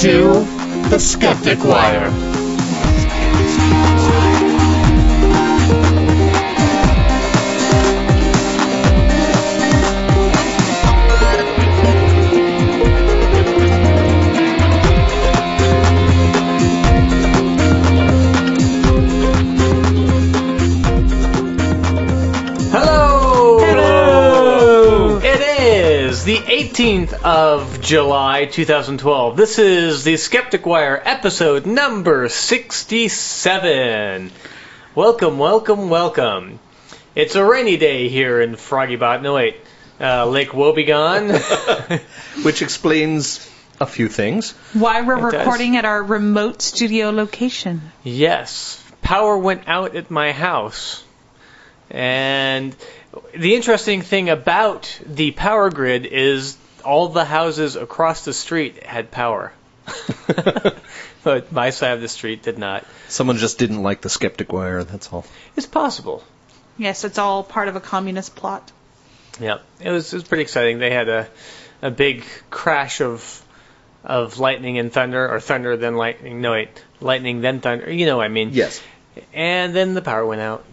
To the Skeptic Wire. 15th of July 2012. This is the Skeptic Wire episode number 67. Welcome, welcome, welcome. It's a rainy day here in Froggy Bot. No, wait, uh, Lake Wobegon. Which explains a few things. Why we're it recording does. at our remote studio location. Yes. Power went out at my house. And the interesting thing about the power grid is all the houses across the street had power. but my side of the street did not. Someone just didn't like the skeptic wire, that's all. It's possible. Yes, it's all part of a communist plot. Yeah, it was it was pretty exciting. They had a a big crash of of lightning and thunder, or thunder then lightning. No, wait, lightning then thunder. You know what I mean? Yes. And then the power went out.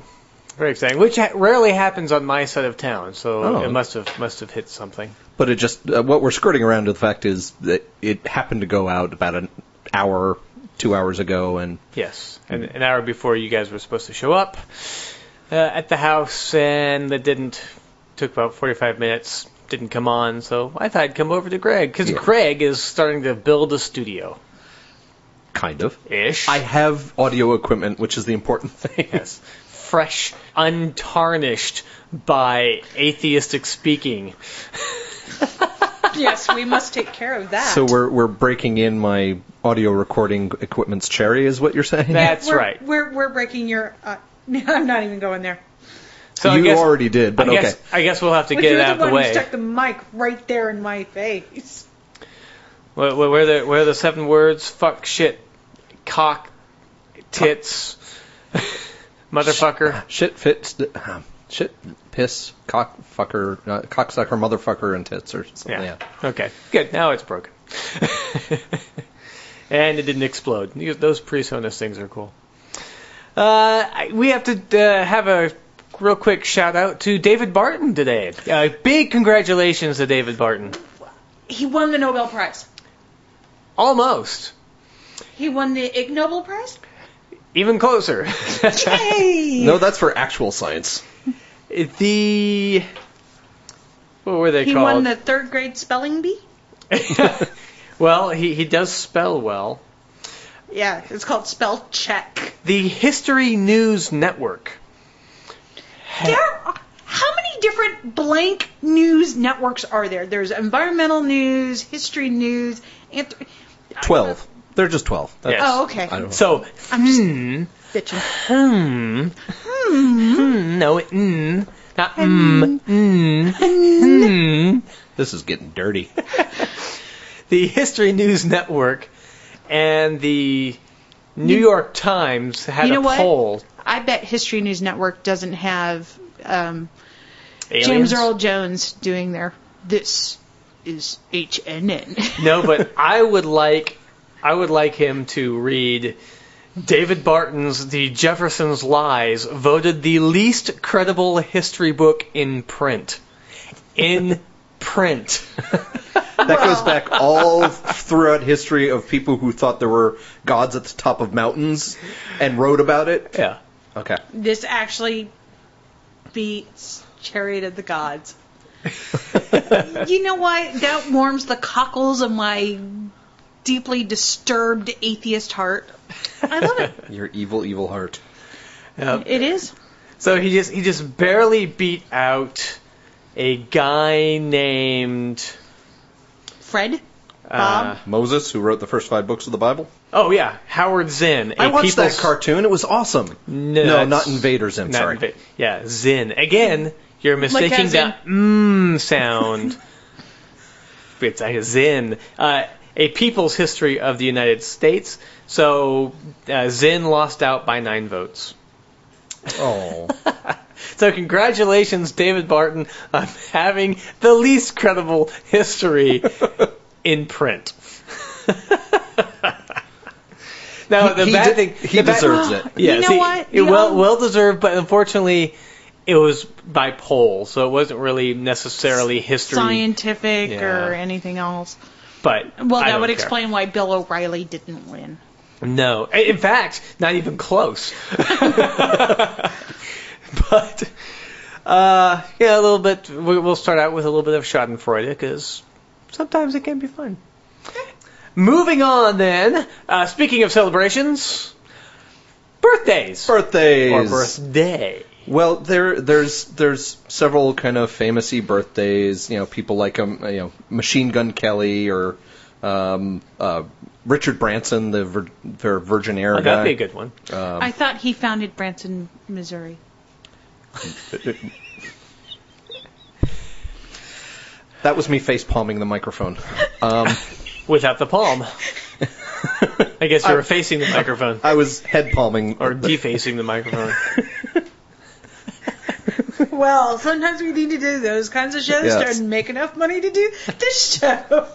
Very exciting, which ha- rarely happens on my side of town. So Oh. it must have must have hit something. But it just, uh, what we're skirting around to the fact is that it happened to go out about an hour, two hours ago, and Yes, an, an hour before you guys were supposed to show up uh, at the house, and it didn't. Took about 45 minutes. Didn't come on, so I thought I'd come over to Greg because Yeah. Greg is starting to build a studio kind of. ish. I have audio equipment, which is the important thing. Yes. Fresh, untarnished by atheistic speaking. yes, we must take care of that. So we're we're breaking in my audio recording equipment's cherry, is what you're saying? That's we're, right. We're we're breaking your. Uh, I'm not even going there. So you guess, already did, but I okay. guess, I guess we'll have to But get you're it out the of the one who way. stuck the mic right there in my face. Where, where, where are the where are the seven words? Fuck, shit, cock, tits, motherfucker. Shit, fit, st- uh, shit, piss, cock, fucker, uh, cocksucker, motherfucker, and tits, or something. Yeah. Yeah. Okay. Good. Now it's broken. and it didn't explode. These- Those PreSonus things are cool. Uh, we have to uh, have a real quick shout out to David Barton today. Uh, big congratulations to David Barton. He won the Nobel Prize. Almost. He won the Ig Nobel Prize. Even closer. Hey. No, that's for actual science. The what were they He called? He won the third grade spelling bee. well, he, he does spell well. Yeah, it's called spell check. The History News Network. There, are- how many different blank news networks are there? There's environmental news, history news, and Twelve. They're just twelve. That's- Yes. Oh, okay. I don't know. So, I'm just hmm, bitching. hmm, hmm, no, mm, not mm, mm, hmm. This is getting dirty. The History News Network and the New York Times had You know a what? poll. I bet History News Network doesn't have um, James Earl Jones doing their "This is HNN." No, but I would like I would like him to read David Barton's The Jefferson's Lies, voted the least credible history book in print. In print. That goes back all throughout history of people who thought there were gods at the top of mountains and wrote about it. yeah. Okay. this actually beats Chariot of the Gods. you know what? That warms the cockles of my deeply disturbed atheist heart. I love it. Your evil, evil heart. Yeah. It is. So he just he just barely beat out a guy named Fred? uh, Bob? Moses, who wrote the first five books of the Bible. Oh yeah, Howard Zinn. I a watched that people's- cartoon. It was awesome. No, No, not Invader Zim. Not Sorry. inva- yeah, Zinn. Again, you're mistaking as in- that mmm sound. it's a Zinn. Uh, a People's History of the United States. So uh, Zinn lost out by nine votes. Oh. So congratulations, David Barton, on having the least credible history in print. Now the he bad de- thing, he the bad- deserves it. Yeah, You know see, what? It You well know- well deserved, but unfortunately, it was by poll, so it wasn't really necessarily history. Scientific Yeah. or anything else. But Well, I that don't would care. explain why Bill O'Reilly didn't win. No, in fact, not even close. but uh, yeah, a little bit. we- We'll start out with a little bit of Schadenfreude because sometimes it can be fun. Moving on, then. Uh, speaking of celebrations, birthdays Birthdays. or birthday. Well, there, there's, there's several kind of famousy birthdays. You know, people like um, you know, Machine Gun Kelly or um, uh, Richard Branson, the Vir- Vir- Virgin Air Oh, guy. that'd be a good one. I thought he founded Branson, Missouri. That was me face palming the microphone. Um, Without the palm. I guess you were facing the microphone I was head palming. or defacing the microphone. Well, sometimes we need to do those kinds of shows Yes. to make enough money to do this show.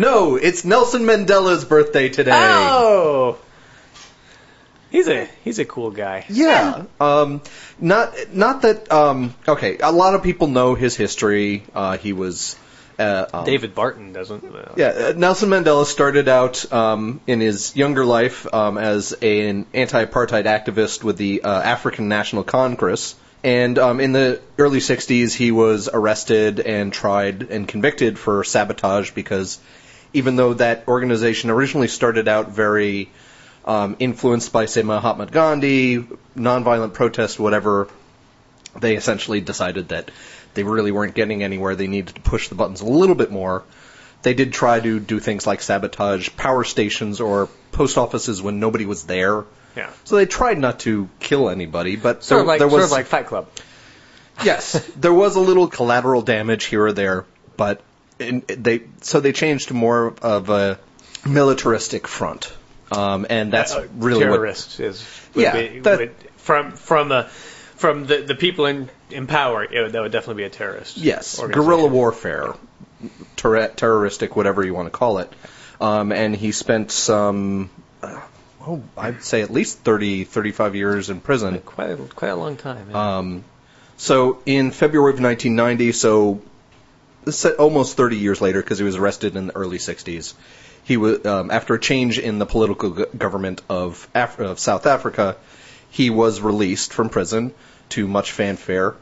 No, it's Nelson Mandela's birthday today. Oh, he's a he's a cool guy. Yeah. Um, not not that. Um, okay, a lot of people know his history. Uh, he was. Uh, um, David Barton doesn't. uh, Yeah, uh, Nelson Mandela started out um, in his younger life um, as an anti-apartheid activist with the uh, African National Congress, and um, in the early '60s he was arrested and tried and convicted for sabotage because even though that organization originally started out very um, influenced by, say, Mahatma Gandhi, nonviolent protest, whatever, they essentially decided that they really weren't getting anywhere. They needed to push the buttons a little bit more. They did try to do things like sabotage power stations or post offices when nobody was there. Yeah. So they tried not to kill anybody, but Sort there, of like there was sort of like Fight Club. yes, there was a little collateral damage here or there, but in, they so they changed to more of a militaristic front, um, and that's Uh, really what terrorist is. Would Yeah, be, that- would- from from the from the the people in in power. It would, that would definitely be a terrorist. Yes, guerrilla warfare, ter- terroristic, whatever you want to call it. Um, and he spent some, uh, oh, I'd say at least 30, 35 years in prison. Quite a, quite a long time. yeah. Um, so in February of 1990, so almost 30 years later, because he was arrested in the early 60s, he was um, after a change in the political government of, Af- of South Africa, he was released from prison to much fanfare.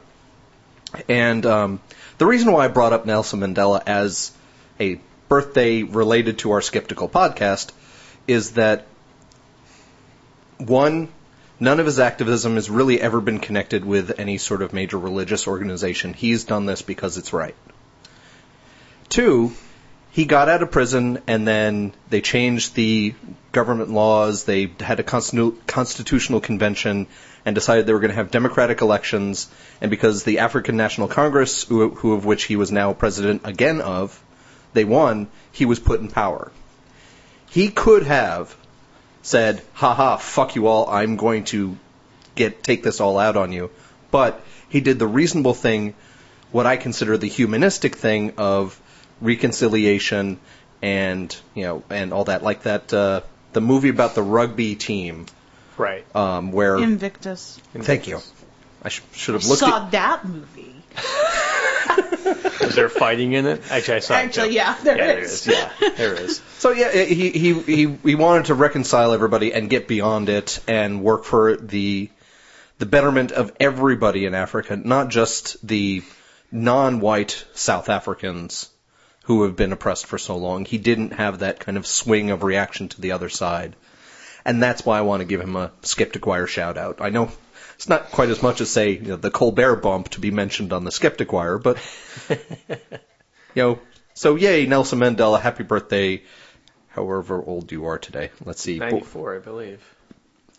And um, the reason why I brought up Nelson Mandela as a birthday related to our skeptical podcast is that one, none of his activism has really ever been connected with any sort of major religious organization. He's done this because it's right. Two, he got out of prison and then they changed the government laws. They had a constitutional convention and decided they were going to have democratic elections. And because the African National Congress, who, of which he was now president again of, they won, he was put in power. He could have said, haha, fuck you all, I'm going to get take this all out on you. But he did the reasonable thing, what I consider the humanistic thing of reconciliation and you know and all that, like that uh, the movie about the rugby team, right. um, where Invictus. thank you, I sh- should have looked saw at that movie. Is there fighting in it? Actually, I saw it. Actually, too. yeah, there yeah, is. There is. Yeah, there is. So yeah, he he he he wanted to reconcile everybody and get beyond it and work for the the betterment of everybody in Africa, not just the non-white South Africans who have been oppressed for so long. He didn't have that kind of swing of reaction to the other side. And that's why I want to give him a Skeptic Wire shout out. I know it's not quite as much as say you know, the Colbert bump to be mentioned on the Skeptic Wire, but you know, so yay, Nelson Mandela, happy birthday, however old you are today. Let's see, Bo- Ninety-four, I believe.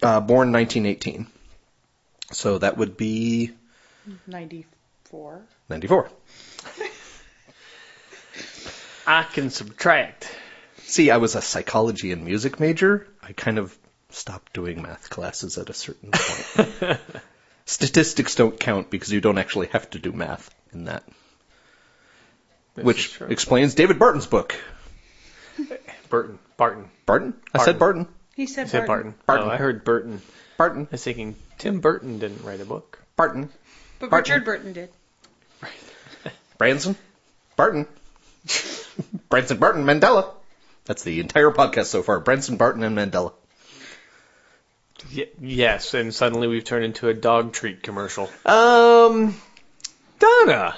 uh, born 1918. So that would be 94. 94. I can subtract. See, I was a psychology and music major. I kind of stopped doing math classes at a certain point. Statistics don't count because you don't actually have to do math in that. This Which explains David Barton's book. Burton. Barton. Barton? I said Barton. He said, I said Barton. Barton. Oh, I heard Burton. Barton. I was thinking Tim Burton didn't write a book. Barton. But Barton. Richard Burton did. Branson. Barton. Branson, Barton, Mandela. That's the entire podcast so far. Branson, Barton, and Mandela. Y- yes, and suddenly we've turned into a dog treat commercial. Um, Donna.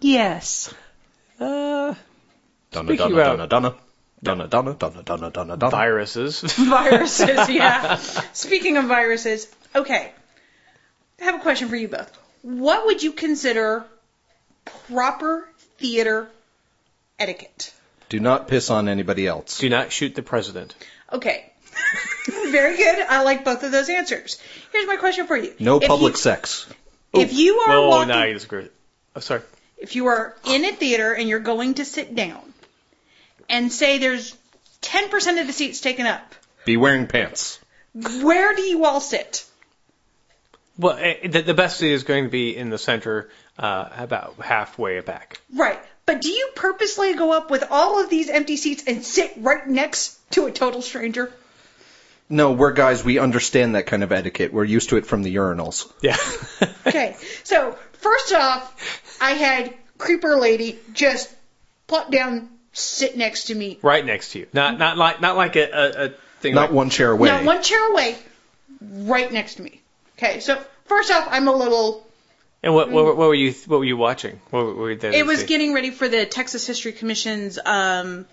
Yes. Uh, Donna, Speaking Donna, about- Donna, Donna. Donna, Donna, Donna, Donna, Donna, Donna. viruses. Viruses, yeah. Speaking of viruses, okay. I have a question for you both. What would you consider proper theater etiquette? Do not piss on anybody else. Do not shoot the president. Okay. Very good. I like both of those answers. Here's my question for you. No If public you- sex. If you are Oh, walking, no, I disagree. Oh, sorry. if you are in a theater and you're going to sit down, and say there's 10% of the seats taken up, Be wearing pants. where do you all sit? Well, eh, the, the best seat is going to be in the center, uh, about halfway back. Right. But do you purposely go up with all of these empty seats and sit right next to a total stranger? No, we're guys, we understand that kind of etiquette. We're used to it from the urinals. Yeah. Okay. So, first off, I had Creeper Lady just plop down, sit next to me. right next to you. Not not like not like a, a, a thing. Not like, one chair away. Now, one chair away, right next to me. Okay. So, first off, I'm a little. And what, what, what were you what were you watching? What were you there? It was see? getting ready for the Texas History Commission's. Um,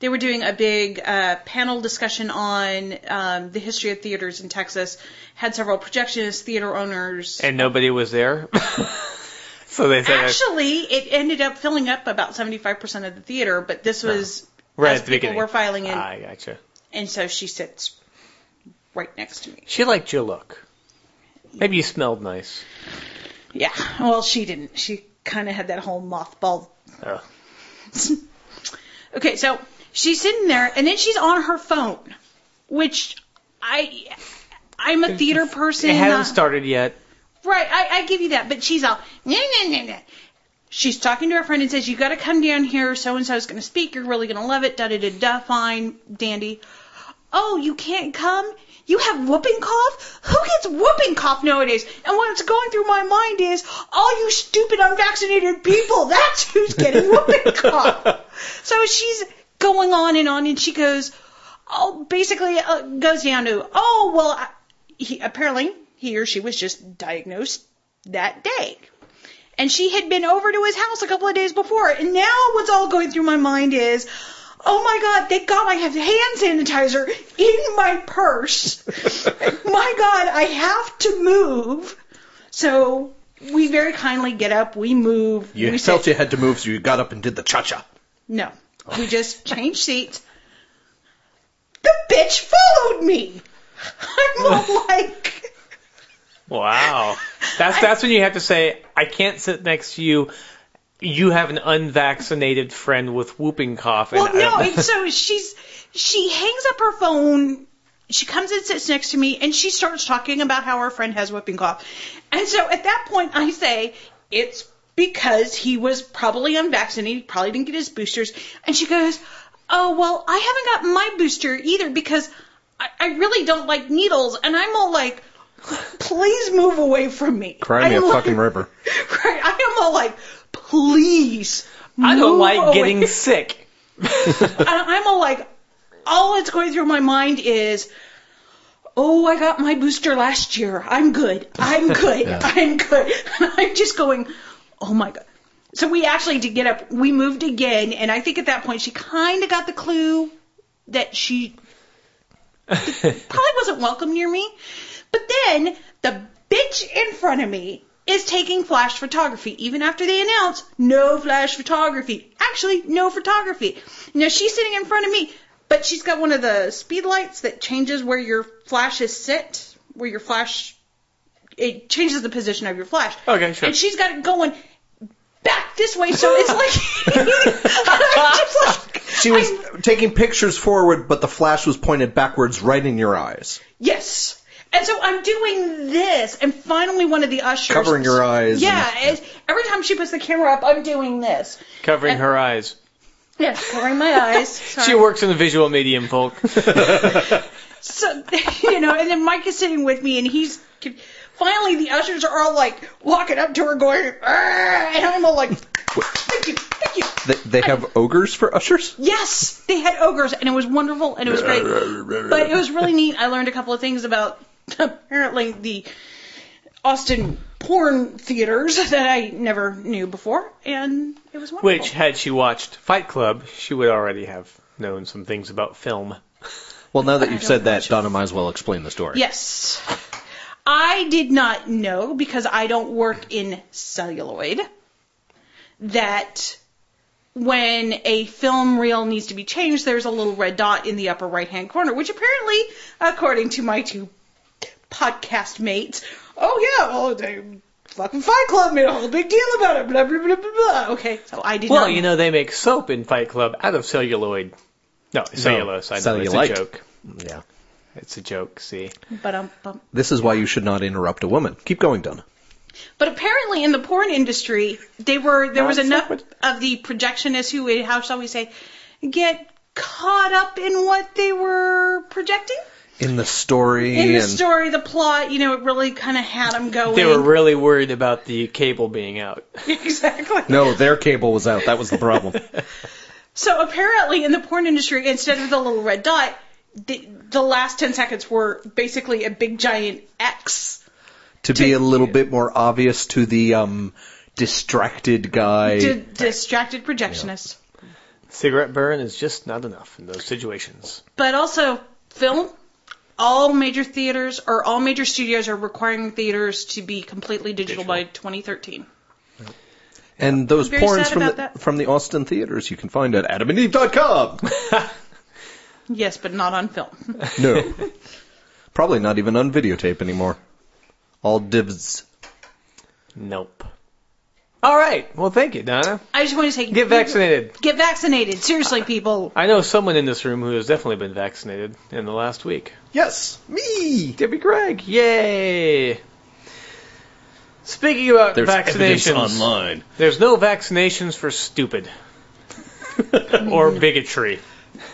they were doing a big uh, panel discussion on um, the history of theaters in Texas. Had several projectionists, theater owners. and nobody was there. so they said Actually, it ended up filling up about 75% of the theater, but this was right as at the people beginning. were filing in, I gotcha. and so she sits right next to me. She liked your look. Maybe you smelled nice. Yeah, well, she didn't. She kind of had that whole mothball. Oh. Okay, so she's sitting there, and then she's on her phone, which I, I'm a theater person. It hasn't uh, started yet. Right, I, I give you that, but she's all, nah, nah, nah. She's talking to her friend and says, you gotta come down here, so and so's gonna speak, you're really gonna love it, da da da da, fine, dandy. Oh, you can't come? You have whooping cough? Who gets whooping cough nowadays? And what's going through my mind is, all you stupid unvaccinated people, that's who's getting whooping cough. So she's going on and on, and she goes, oh, basically uh, goes down to, oh, well, I, he, apparently he or she was just diagnosed that day. And she had been over to his house a couple of days before. And now what's all going through my mind is, oh my God, thank God I have hand sanitizer in my purse. my God, I have to move. So we very kindly get up, we move. You we felt sit- you had to move, so you got up and did the cha-cha. No, oh. we just changed seats. The bitch followed me. I'm all like, Wow. That's that's when you have to say, I can't sit next to you. You have an unvaccinated friend with whooping cough. And well, no. so she's she hangs up her phone. She comes and sits next to me, and she starts talking about how her friend has whooping cough. And so at that point, I say it's because he was probably unvaccinated, probably didn't get his boosters. And she goes, "Oh well, I haven't gotten my booster either because I, I really don't like needles." And I'm all like, "Please move away from me." Cry me I'm a like- fucking river. Right, I am all like, "Please." I don't move like away." getting sick. And I'm all like, all that's going through my mind is, oh, I got my booster last year. I'm good. I'm good. I'm good. And I'm just going, oh my god. So we actually did get up. We moved again, and I think at that point she kind of got the clue that she probably wasn't welcome near me. But then the bitch in front of me is taking flash photography, even after they announce no flash photography. Actually, no photography. Now she's sitting in front of me, but she's got one of the speed lights that changes where your flash is set, where your flash, it changes the position of your flash. Okay, sure. And she's got it going back this way, so it's like, like, She was I'm- taking pictures forward, but the flash was pointed backwards right in your eyes. Yes. And so I'm doing this, and finally one of the ushers Covering your eyes Yeah, and- it's- every time she puts the camera up, I'm doing this. Covering And- her eyes. Yes, covering my eyes. She works in the visual medium, folk. So, you know, and then Mike is sitting with me, and he's finally the ushers are all like walking up to her, going, "Arr!" and I'm all like, thank you, thank you. They, they have ogres for ushers? Yes, they had ogres, and it was wonderful, and it was great. But it was really neat. I learned a couple of things about apparently the Austin porn theaters that I never knew before, and it was wonderful. Which, had she watched Fight Club, she would already have known some things about film. Well, now that I you've said that, watch it. Donna might as well explain the story. Yes. I did not know because I don't work in celluloid that when a film reel needs to be changed, there's a little red dot in the upper right hand corner, which apparently, according to my two podcast mates, oh yeah, well, they fucking Fight Club made a whole big deal about it, blah, blah, blah, blah, blah. Okay, so I did Well, not you know, they make soap in Fight Club out of celluloid. No, cellulose. I know. It's a joke. Yeah. It's a joke, see. But, um, bum. This is why you should not interrupt a woman. Keep going, Donna. But apparently, in the porn industry, they were there was enough separate. of the projectionists who would, how shall we say, get caught up in what they were projecting In the story in the and story, the plot. You know, it really kind of had them going. They were really worried about the cable being out. exactly. no, their cable was out. That was the problem. So apparently, in the porn industry, instead of the little red dot, the, the last ten seconds were basically a big giant X. to be a little bit more obvious to the um, distracted guy. D- distracted projectionist. Cigarette burn is just not enough in those situations. But also, film. All major theaters or all major studios are requiring theaters to be completely digital, by 2013. and those Very porns from the, that. from the Austin theaters you can find at adamandeve.com. Yes, but not on film. no. Probably not even on videotape anymore. All divs. Nope. All right. Well, thank you, Donna. I just want to say, Get vaccinated. Get vaccinated. Seriously, people. I know someone in this room who has definitely been vaccinated in the last week. Yes, me. Debbie Gregg. Yay. Speaking about vaccinations, online. there's no vaccinations for stupid or bigotry.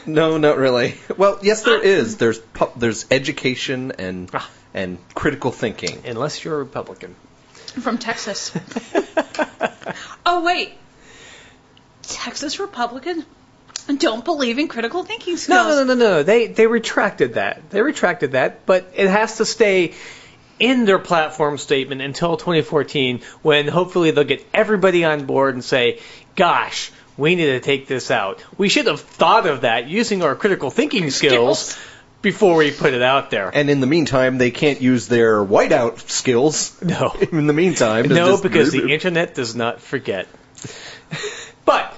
No, not really. Well, yes, there is. There's pu- there's education and Ah. and critical thinking. Unless you're a Republican. From Texas. oh, wait. Texas Republicans don't believe in critical thinking skills. No, no, no, no, no. They they retracted that. They retracted that, but it has to stay in their platform statement until 2014, when hopefully they'll get everybody on board and say, "Gosh, we need to take this out. We should have thought of that using our critical thinking skills Skills. before we put it out there." And in the meantime, they can't use their whiteout skills. no, In the meantime, no, just- because the internet does not forget. but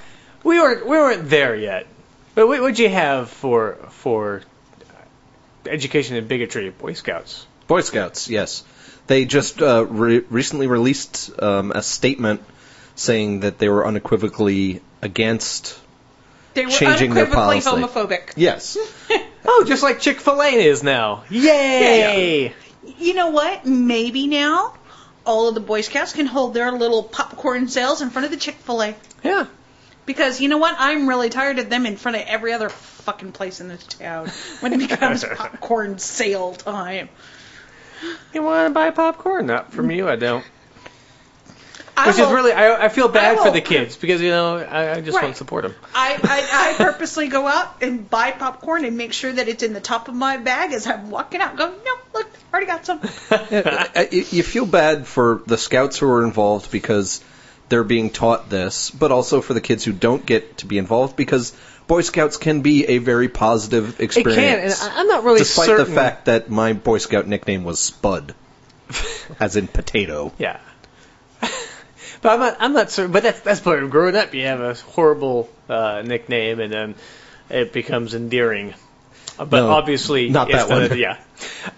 we weren't we weren't there yet. But what would you have for for education and bigotry Boy Scouts? Boy Scouts, yes. They just uh, re- recently released um, a statement saying that they were unequivocally against. they were changing their unequivocally policy. homophobic. Yes, Oh, just like Chick Fil A is now. Yay! You know what? Maybe now all of the Boy Scouts can hold their little popcorn sales in front of the Chick fil A. Yeah. Because you know what? I'm really tired of them in front of every other fucking place in this town when it becomes popcorn sale time. You want to buy popcorn? Not from you, I don't. I Which is really, I, I feel bad I for the kids because you know I, I just Right. want to support them. I, I, I purposely go out and buy popcorn and make sure that it's in the top of my bag as I'm walking out. Go, no, look, already got some. I- I- you feel bad for the scouts who are involved because they're being taught this, but also for the kids who don't get to be involved because Boy Scouts can be a very positive experience. It can, and I'm not really despite certain. the fact that my Boy Scout nickname was Spud, as in potato. Yeah. but I'm not. I'm not certain. But that's that's part of growing up. You have a horrible uh, nickname, and then it becomes endearing. But No, obviously, not that one. the- yeah.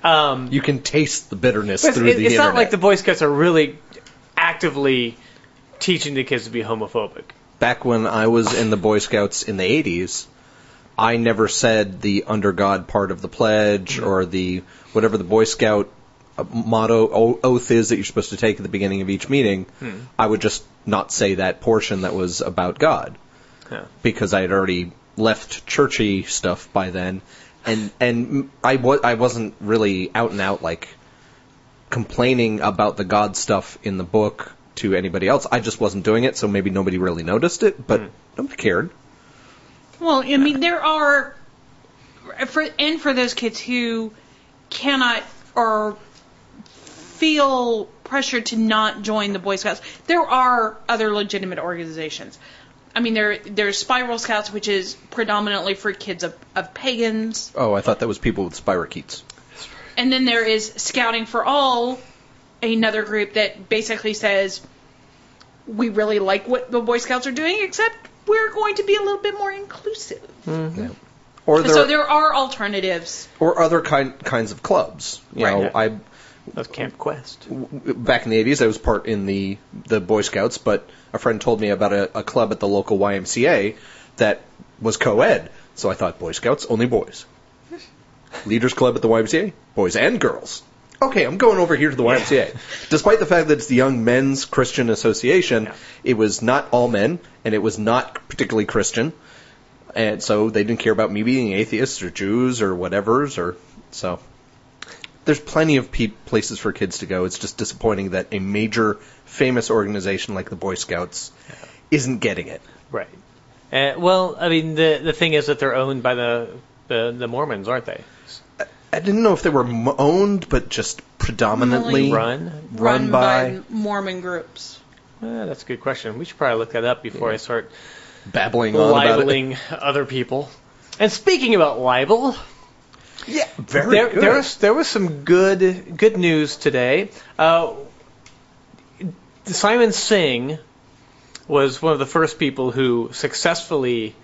Um, You can taste the bitterness through it- the it's internet. not like the Boy Scouts are really actively teaching the kids to be homophobic. Back when I was in the Boy Scouts in the 80s, I never said the under God part of the pledge or the whatever the Boy Scout uh, motto o- oath is that you're supposed to take at the beginning of each meeting. I would just not say that portion that was about God. Yeah. because I had already left churchy stuff by then, and and I wa- I wasn't really out and out like complaining about the God stuff in the book to anybody else. I just wasn't doing it, so maybe nobody really noticed it, but hmm. nobody cared. Well, I mean, there are, for and for those kids who cannot or feel pressured to not join the Boy Scouts, there are other legitimate organizations. I mean, there there's Spiral Scouts, which is predominantly for kids of, of pagans, Oh, I thought that was people with spirochetes. and then there is Scouting for All, another group that basically says we really like what the Boy Scouts are doing, except we're going to be a little bit more inclusive. Mm-hmm. Or there, so there are alternatives. or other kind kinds of clubs. You Right. know, I That's Camp Quest. back in the 80s, I was part in the, the Boy Scouts, but a friend told me about a, a club at the local YMCA that was co ed. So I thought, Boy Scouts, only boys. Leaders Club at the YMCA, boys and girls. Okay, I'm going over here to the YMCA. Despite the fact that it's the Young Men's Christian Association, Yeah. it was not all men, and it was not particularly Christian. And so they didn't care about me being atheists or Jews or whatever's, or so there's plenty of pe- places for kids to go. It's just disappointing that a major famous organization like the Boy Scouts isn't getting it. Right. Uh, well, I mean, the the thing is that they're owned by the the, the Mormons, aren't they? I didn't know if they were owned, but just predominantly Run. run by Mormon groups. Uh, that's a good question. We should probably look that up before I start babbling on about it. libeling other people. And speaking about libel, Yeah, very there, good. there was there was some good good news today. Uh, Simon Singh was one of the first people who successfully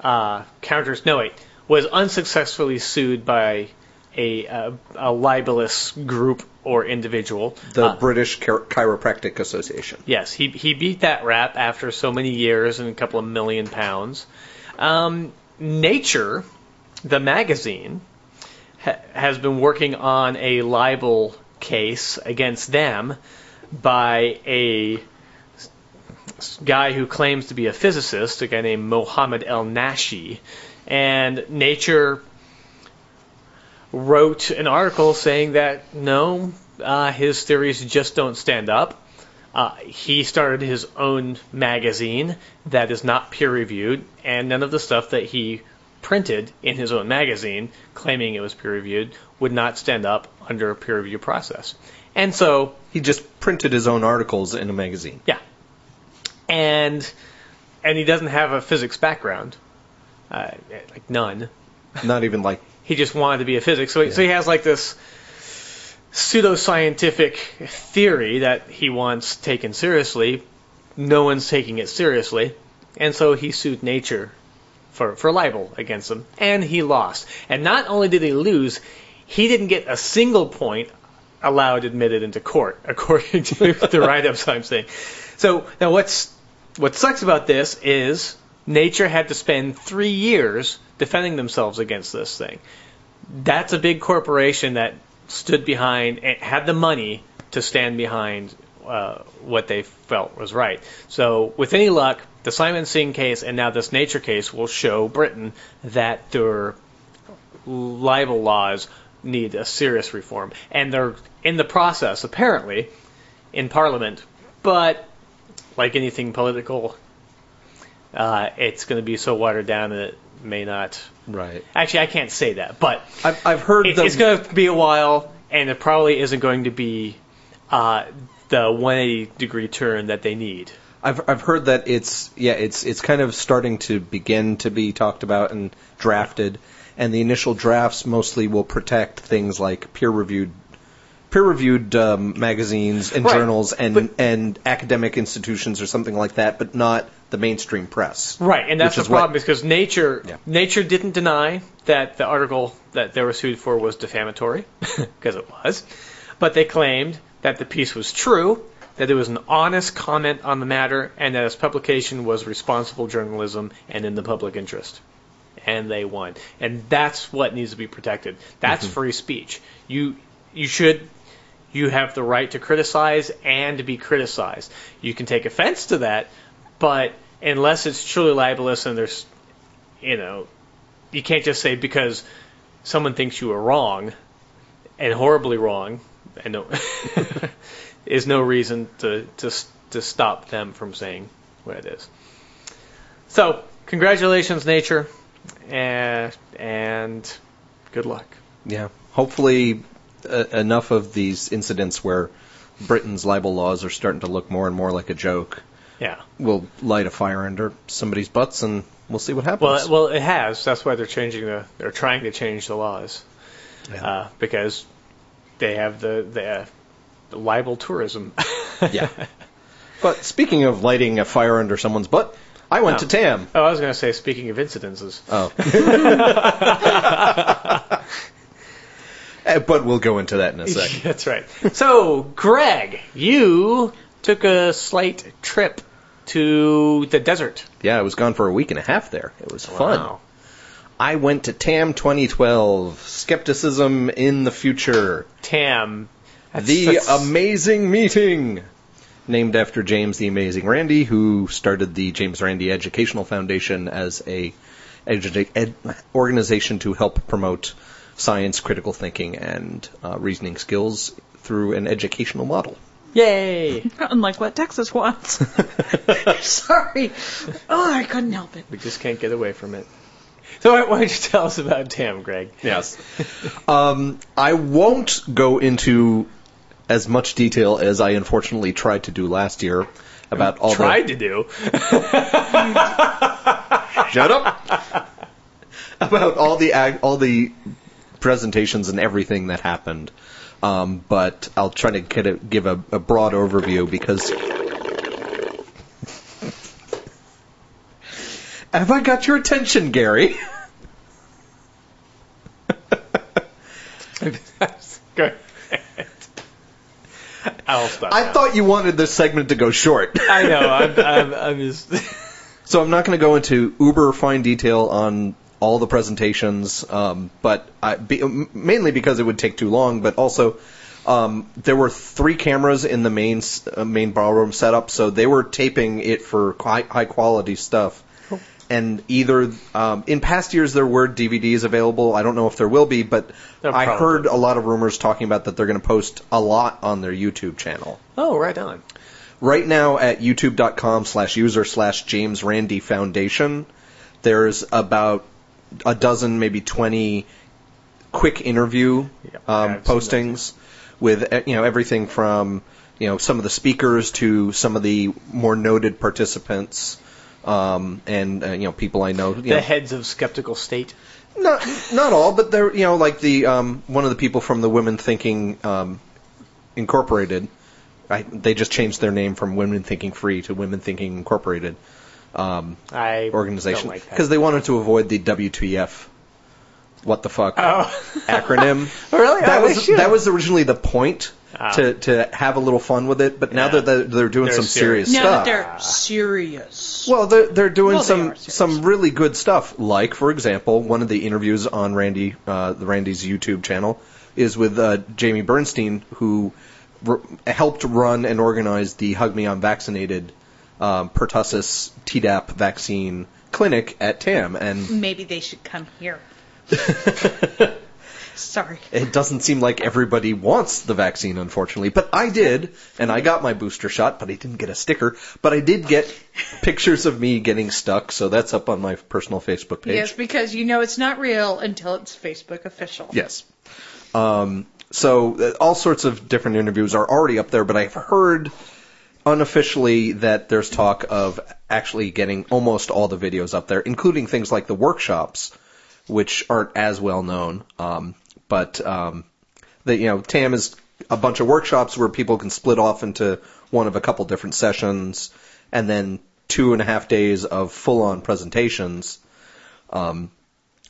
uh, counters. No, wait, was unsuccessfully sued by a uh, a libelous group or individual. the Uh, British Chir- Chiropractic Association. Yes, he he beat that rap after so many years and a couple of million pounds. Um, Nature, the magazine, ha- has been working on a libel case against them by a guy who claims to be a physicist, a guy named Mohammed El Naschie, and Nature wrote an article saying that no, uh, his theories just don't stand up. Uh, he started his own magazine that is not peer reviewed, and none of the stuff that he printed in his own magazine, claiming it was peer reviewed, would not stand up under a peer review process. And so, He just printed his own articles in a magazine. yeah, and and he doesn't have a physics background, uh, like none. Not even like He just wanted to be a physics. So, he, so he has like this pseudoscientific theory that he wants taken seriously. No one's taking it seriously. And so he sued nature for, for libel against him. And he lost. And not only did he lose, he didn't get a single point allowed admitted into court, according to the write-ups I'm saying. So now what's what sucks about this is nature had to spend three years defending themselves against this thing. That's a big corporation that stood behind and had the money to stand behind uh, what they felt was right. So with any luck, the Simon Singh case and now this nature case will show Britain that their libel laws need a serious reform, and they're in the process apparently in Parliament, but like anything political, uh, it's going to be so watered down that it may not. Right. Actually, I can't say that, but I've, I've heard it, them- it's going to be a while, and it probably isn't going to be uh, the 180 degree turn that they need. I've I've heard that it's yeah it's it's kind of starting to begin to be talked about and drafted, and the initial drafts mostly will protect things like peer reviewed peer reviewed um, magazines and Right. journals and But- and academic institutions or something like that, but not the mainstream press. Right, and that's the is what- problem because Nature Yeah. Nature didn't deny that the article that they were sued for was defamatory because it was, but they claimed that the piece was true, that it was an honest comment on the matter, and that its publication was responsible journalism and in the public interest. And they won, and that's what needs to be protected. That's free speech. You you should you have the right to criticize and be criticized. You can take offense to that, but unless it's truly libelous and there's, you know, you can't just say because someone thinks you are wrong and horribly wrong, and no, is no reason to, to to stop them from saying what it is. So, congratulations, nature, and and good luck. Yeah. Hopefully, uh, enough of these incidents where Britain's libel laws are starting to look more and more like a joke Yeah. will light a fire under somebody's butts, and we'll see what happens. Well, well, it has. That's why they're changing the. They're trying to change the laws Yeah. uh, because they have the the, the libel tourism. yeah. But speaking of lighting a fire under someone's butt, I went Oh. to Tam. Oh, I was going to say, speaking of incidences. Oh. Uh, but we'll go into that in a sec. That's right. So, Greg, you took a slight trip to the desert. Yeah, I was gone for a week and a half there. It was fun. Wow. I went to TAM 2012, Skepticism in the Future, Tam. That's, the that's- amazing meeting, named after James the Amazing Randi, who started the James Randi Educational Foundation as a edu- ed- organization to help promote science, critical thinking, and uh, reasoning skills through an educational model. Yay! Unlike what Texas wants. Sorry. Oh, I couldn't help it. we just can't get away from it. So, why why don't you tell us about Tam, Greg? Yes. um, I won't go into as much detail as I unfortunately tried to do last year about all Tried to do. shut up about all the ac- all the presentations and everything that happened. Um, but I'll try to give a, a broad overview because. Have I got your attention, Gary? Go. I'll stop. I now. thought you wanted this segment to go short. I know. I'm, I'm, I'm just. So I'm not going to go into uber fine detail on all the presentations, um, but I, be, mainly because it would take too long. But also, um, there were three cameras in the main uh, main ballroom setup, so they were taping it for high, high quality stuff. And either um, in past years there were DVDs available. I don't know if there will be, but There I probably heard a lot of rumors talking about that they're going to post a lot on their YouTube channel oh, right on. right now at youtube.com slash user slash James Randi Foundation, there's about a dozen, maybe 20 quick interview um, I've seen those, postings with, uh, you know, everything from, you know, some of the speakers to some of the more noted participants, um, and, uh, you know, people I know. You The know, heads of skeptical state. not not all, but they're you know like the um, one of the people from the Women Thinking um, Incorporated. I, they just changed their name from Women Thinking Free to Women Thinking Incorporated um, I organization don't like because they wanted to avoid the WTF. What the fuck Oh. acronym? Really? That Oh, was that was originally the point Ah. to to have a little fun with it, but now Yeah. that they're, they're doing They're some serious, serious. Now that stuff. they're serious. Well, they're, they're doing Well, some are serious. some really good stuff. Like, for example, one of the interviews on Randi, uh, the Randi's YouTube channel, is with uh, Jamie Bernstein, who r- helped run and organize the Hug Me I'm Vaccinated um, pertussis Tdap vaccine clinic at TAM, and Maybe they should come here. Sorry. it doesn't seem like everybody wants the vaccine, unfortunately. But I did, and I got my booster shot, but I didn't get a sticker. But I did get pictures of me getting stuck, so that's up on my personal Facebook page. Yes, because you know it's not real until it's Facebook official. Yes. Um, so uh, all sorts of different interviews are already up there, but I've heard unofficially that there's talk of actually getting almost all the videos up there, including things like the workshops, which aren't as well known. Um, but um, the, you know, TAM is a bunch of workshops where people can split off into one of a couple different sessions, and then two and a half days of full-on presentations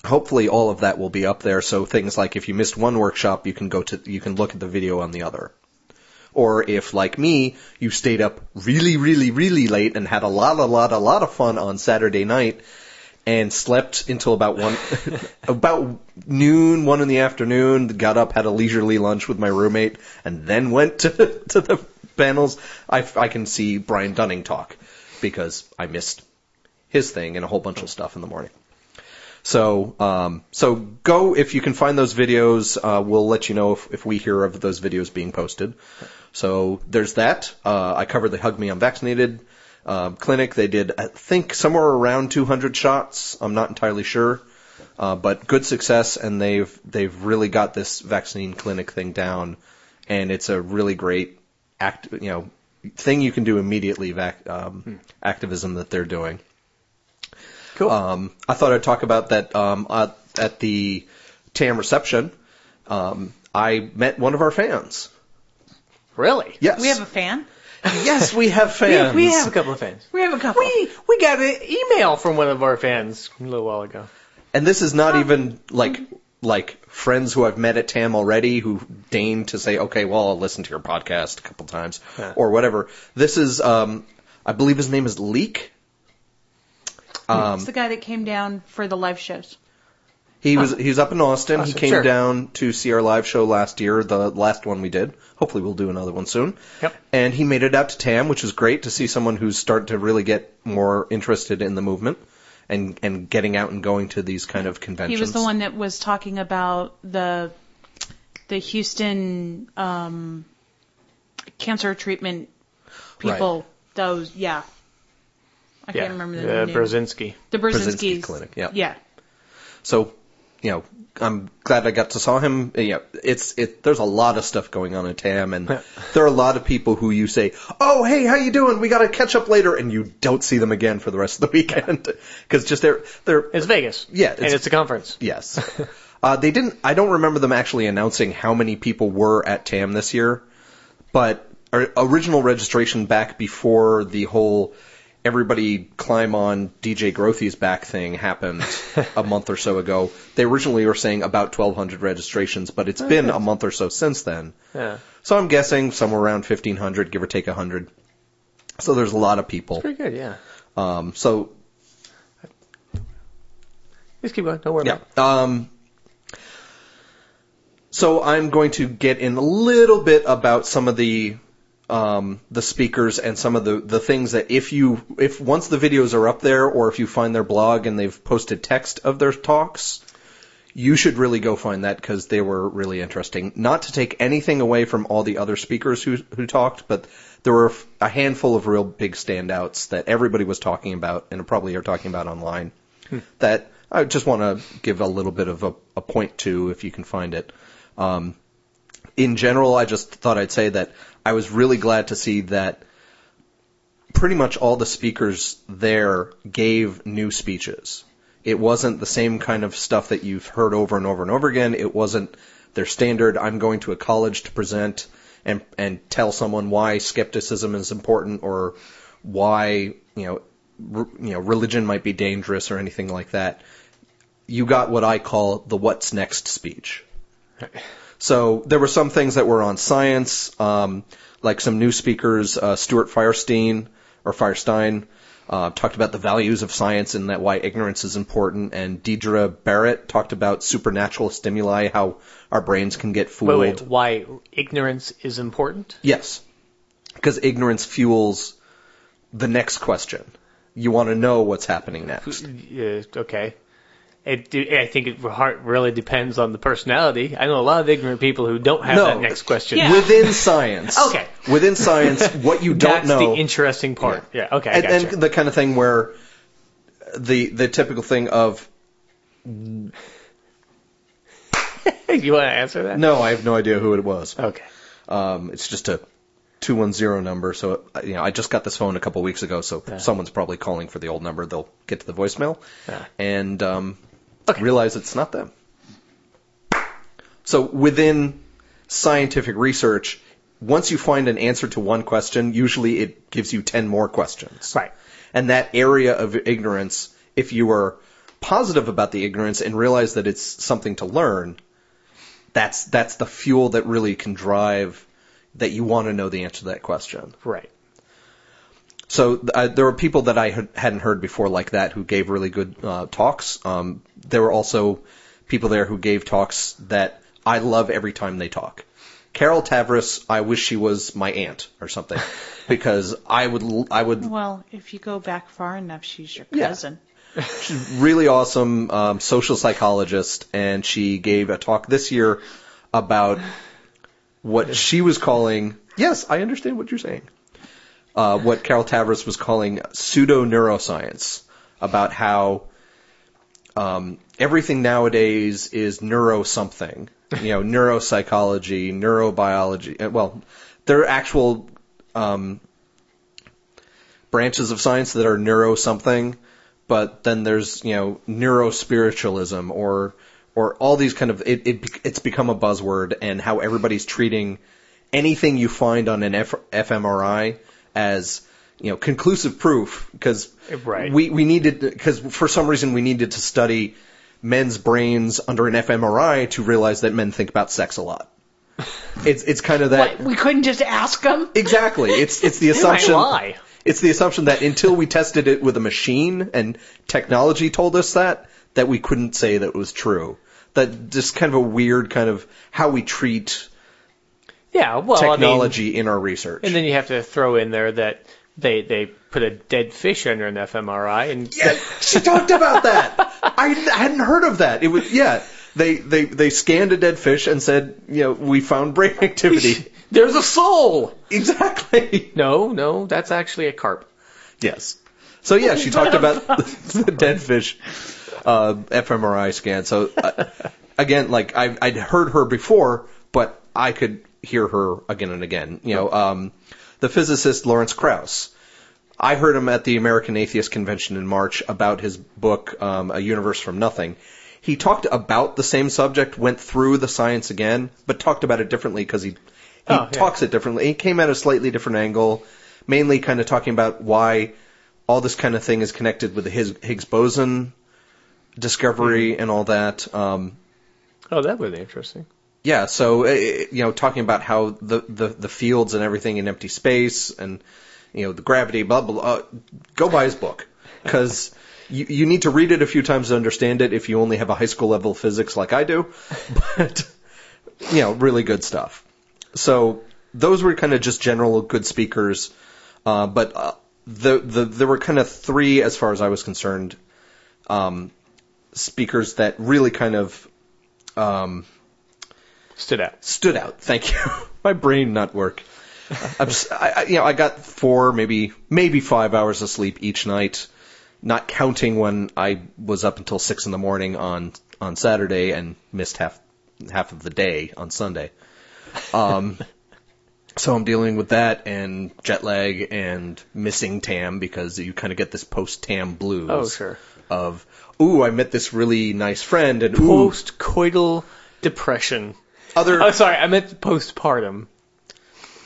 hopefully all of that will be up there. So things like if you missed one workshop, you can go to you can look at the video on the other. Or if, like me, you stayed up really, really, really late and had a lot, a lot, a lot of fun on Saturday night and slept until about one, about noon, one in the afternoon, got up, had a leisurely lunch with my roommate, and then went to, to the panels, I, I can see Brian Dunning talk because I missed his thing and a whole bunch of stuff in the morning. So, um, so go if you can find those videos. Uh, we'll let you know if, if we hear of those videos being posted. So there's that. Uh, I covered the Hug Me I'm Vaccinated uh, clinic. They did, I think, somewhere around 200 shots. I'm not entirely sure, uh, but good success, and they've they've really got this vaccine clinic thing down, and it's a really great act, you know, thing you can do immediately. Vac- um, Activism that they're doing. Cool. Um, I thought I'd talk about that um, at, at the TAM reception. Um, I met one of our fans. Really? Yes. We have a fan. yes, we have We, fans. we have a couple of fans. We have a couple. We we got an email from one of our fans a little while ago. and this is not even like like friends who I've met at TAM already who deign to say, okay, well, I'll listen to your podcast a couple times Yeah. or whatever. This is, um, I believe his name is Leek. Um, it's the guy that came down for the live shows. He was he was up in Austin. he came sure. down to see our live show last year, the last one we did. Hopefully we'll do another one soon. Yep. And he made it out to TAM, which is great to see someone who's starting to really get more interested in the movement and and getting out and going to these kind of conventions. He was the one that was talking about the the Houston um, cancer treatment people. Those, yeah. I Yeah. can't remember the uh, name. Burzynski. the Burzynski Burzynski's clinic, yeah. Yeah. So, you know, I'm glad I got to saw him. Yeah, it's it. There's a lot of stuff going on in TAM, and there are a lot of people who you say, "Oh, hey, how you doing? We got to catch up later," and you don't see them again for the rest of the weekend because just they're they're It's Vegas. Yeah, and it's- it's a conference. Yes. uh, they didn't. I don't remember them actually announcing how many people were at TAM this year, but original registration back before the whole everybody climb on DJ Grothe's back thing happened a month or so ago. They originally were saying about 1,200 registrations, but it's been a month or so since then. Yeah. So I'm guessing somewhere around 1,500, give or take 100. So there's a lot of people. Pretty good, yeah. Um, so Just keep going. Don't worry Yeah. about it. Um, so I'm going to get in a little bit about some of the um, the speakers and some of the, the things that if you if once the videos are up there or if you find their blog and they've posted text of their talks, you should really go find that because they were really interesting. Not to take anything away from all the other speakers who who talked, but there were a handful of real big standouts that everybody was talking about and probably are talking about online. That I just want to give a little bit of a, a point to if you can find it. Um, in general, I just thought I'd say that I was really glad to see that pretty much all the speakers there gave new speeches. It wasn't the same kind of stuff that you've heard over and over and over again. It wasn't their standard, I'm going to a college to present and, and tell someone why skepticism is important or why, you know, r- you know, religion might be dangerous or anything like that. You got what I call the what's next speech. So there were some things that were on science, um, like some new speakers, uh, Stuart Firestein or Firestein uh, talked about the values of science and that why ignorance is important, and Deirdre Barrett talked about supernatural stimuli, how our brains can get fooled. Wait, wait. Why ignorance is important? Yes, because ignorance fuels the next question. You want to know what's happening next. Yeah, okay. It, I think it har- really depends on the personality. I know a lot of ignorant people who don't have No. that next question. Yeah. Within science, Okay. Within science, what you don't That's know. That's the interesting part. Yeah. Okay. I and, gotcha. and the kind of thing where the the typical thing of you want to answer that? no, I have no idea who it was. Okay. Um, it's just a two one zero number. So uh, you know, I just got this phone a couple weeks ago, so someone's probably calling for the old number. They'll get to the voicemail Yeah. and um, Okay. realize it's not them. So within scientific research, once you find an answer to one question, usually it gives you ten more questions. Right. And that area of ignorance, if you are positive about the ignorance and realize that it's something to learn, that's that's the fuel that really can drive that you want to know the answer to that question. Right. So uh, there were people that I had, hadn't heard before like that who gave really good uh, talks. Um, there were also people there who gave talks that I love every time they talk. Carol Tavris, I wish she was my aunt or something, because I would l- I would Well, if you go back far enough, she's your cousin. Yeah. cousin. really awesome um, social psychologist, and she gave a talk this year about what she was calling. Yes, I understand what you're saying. Uh, what Carol Tavris was calling pseudo neuroscience about how um, everything nowadays is neuro something. You know, neuropsychology, neurobiology. uh, Well, there are actual um, branches of science that are neuro something, but then there's you know neurospiritualism or or all these kind of it, it it's become a buzzword and how everybody's treating anything you find on an F, fMRI as you know conclusive proof because Right. we we needed because for some reason we needed to study men's brains under an fMRI to realize that men think about sex a lot. It's it's kind of that What, we couldn't just ask them? exactly. It's it's the assumption. lie. It's the assumption that until we tested it with a machine and technology told us that, that we couldn't say that it was true. That just kind of a weird kind of how we treat Yeah, well, I mean, technology in our research. and then you have to throw in there that they they put a dead fish under an fMRI, and yeah, she talked about that. I hadn't heard of that. It was yeah. They they they scanned a dead fish and said, you know, we found brain activity. there's a soul. exactly. No, no, that's actually a carp. Yes. So yeah, she talked about the dead fish uh, fMRI scan. So uh, again, like I, I'd heard her before, but I could hear her again and again. You know, um, the physicist Lawrence Krauss. I heard him at the American Atheist Convention in March about his book, um, A Universe from Nothing. He talked about the same subject, went through the science again, but talked about it differently because he he Oh, yeah. talks it differently. He came at a slightly different angle, mainly kind of talking about why all this kind of thing is connected with the Higgs, boson discovery and all that. Um, Oh, that would be interesting. Yeah, so uh, you know, talking about how the, the the fields and everything in empty space and you know the gravity, blah blah. blah. Uh, go buy his book because you you need to read it a few times to understand it if you only have a high school level physics like I do. But you know, really good stuff. So those were kind of just general good speakers, uh, but uh, the the there were kind of three as far as I was concerned, um, speakers that really kind of um, Stood out. stood out. Thank you. My brain not work. I'm, I, you know, I got four, maybe maybe five hours of sleep each night, not counting when I was up until six in the morning on on Saturday and missed half half of the day on Sunday. Um, so I'm dealing with that and jet lag and missing Tam because you kind of get this post Tam blues. Oh, sure. Of ooh, I met this really nice friend and ooh, Post-coital depression. Other Oh, sorry, I meant postpartum.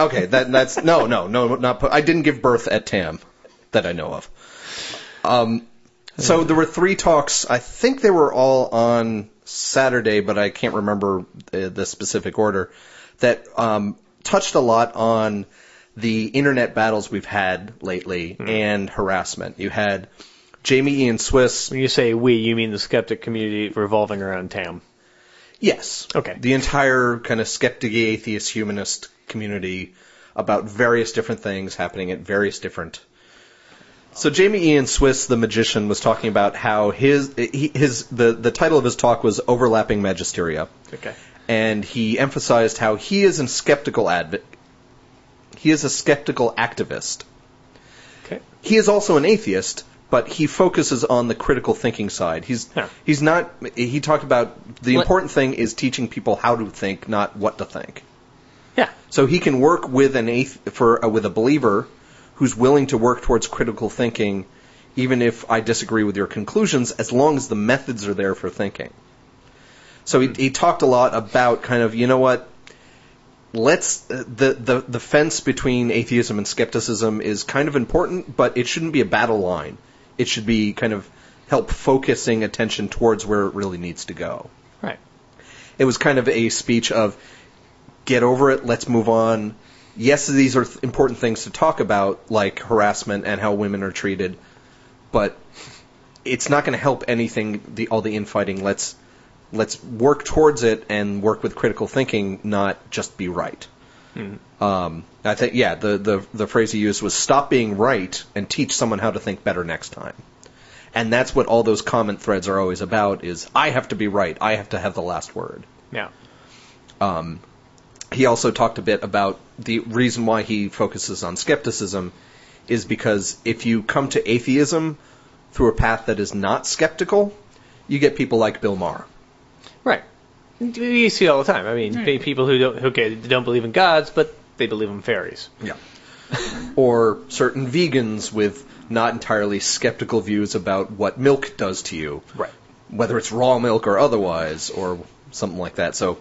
Okay, that that's no, no, no, not. po- I didn't give birth at Tam, that I know of. Um, so there were three talks. I think they were all on Saturday, but I can't remember the, the specific order. That um, touched a lot on the internet battles we've had lately and harassment. You had Jamy Ian Swiss. When you say we, you mean the skeptic community revolving around Tam. Yes. Okay. The entire kind of skeptic, atheist, humanist community about various different things happening at various different. So Jamy Ian Swiss, the magician, was talking about how his his the the title of his talk was overlapping magisteria, Okay. and he emphasized how he is a skeptical adv- he is a skeptical activist. Okay. He is also an atheist, but he focuses on the critical thinking side. He's Yeah. he's not. He talked about the Let- important thing is teaching people how to think, not what to think. Yeah. So he can work with an athe- for uh, with a believer who's willing to work towards critical thinking, even if I disagree with your conclusions, as long as the methods are there for thinking. So he, he talked a lot about kind of you know what. Let's uh, the, the the fence between atheism and skepticism is kind of important, but it shouldn't be a battle line. It should be kind of help focusing attention towards where it really needs to go Right. it was kind of a speech of get over it, let's move on. Yes, these are th- important things to talk about, like harassment and how women are treated, but it's not going to help anything. The all the infighting. Let's let's work towards it and work with critical thinking, not just be right. Um, I think, yeah, the, the, the phrase he used was stop being right and teach someone how to think better next time. And that's what all those comment threads are always about is I have to be right. I have to have the last word. Yeah. Um, He also talked a bit about the reason why he focuses on skepticism is because if you come to atheism through a path that is not skeptical, you get people like Bill Maher. Right. You see it all the time. I mean, Right. people who don't who okay, don't believe in gods, but they believe in fairies. Yeah. or certain vegans with not entirely skeptical views about what milk does to you. Right. Whether it's raw milk or otherwise, or something like that. So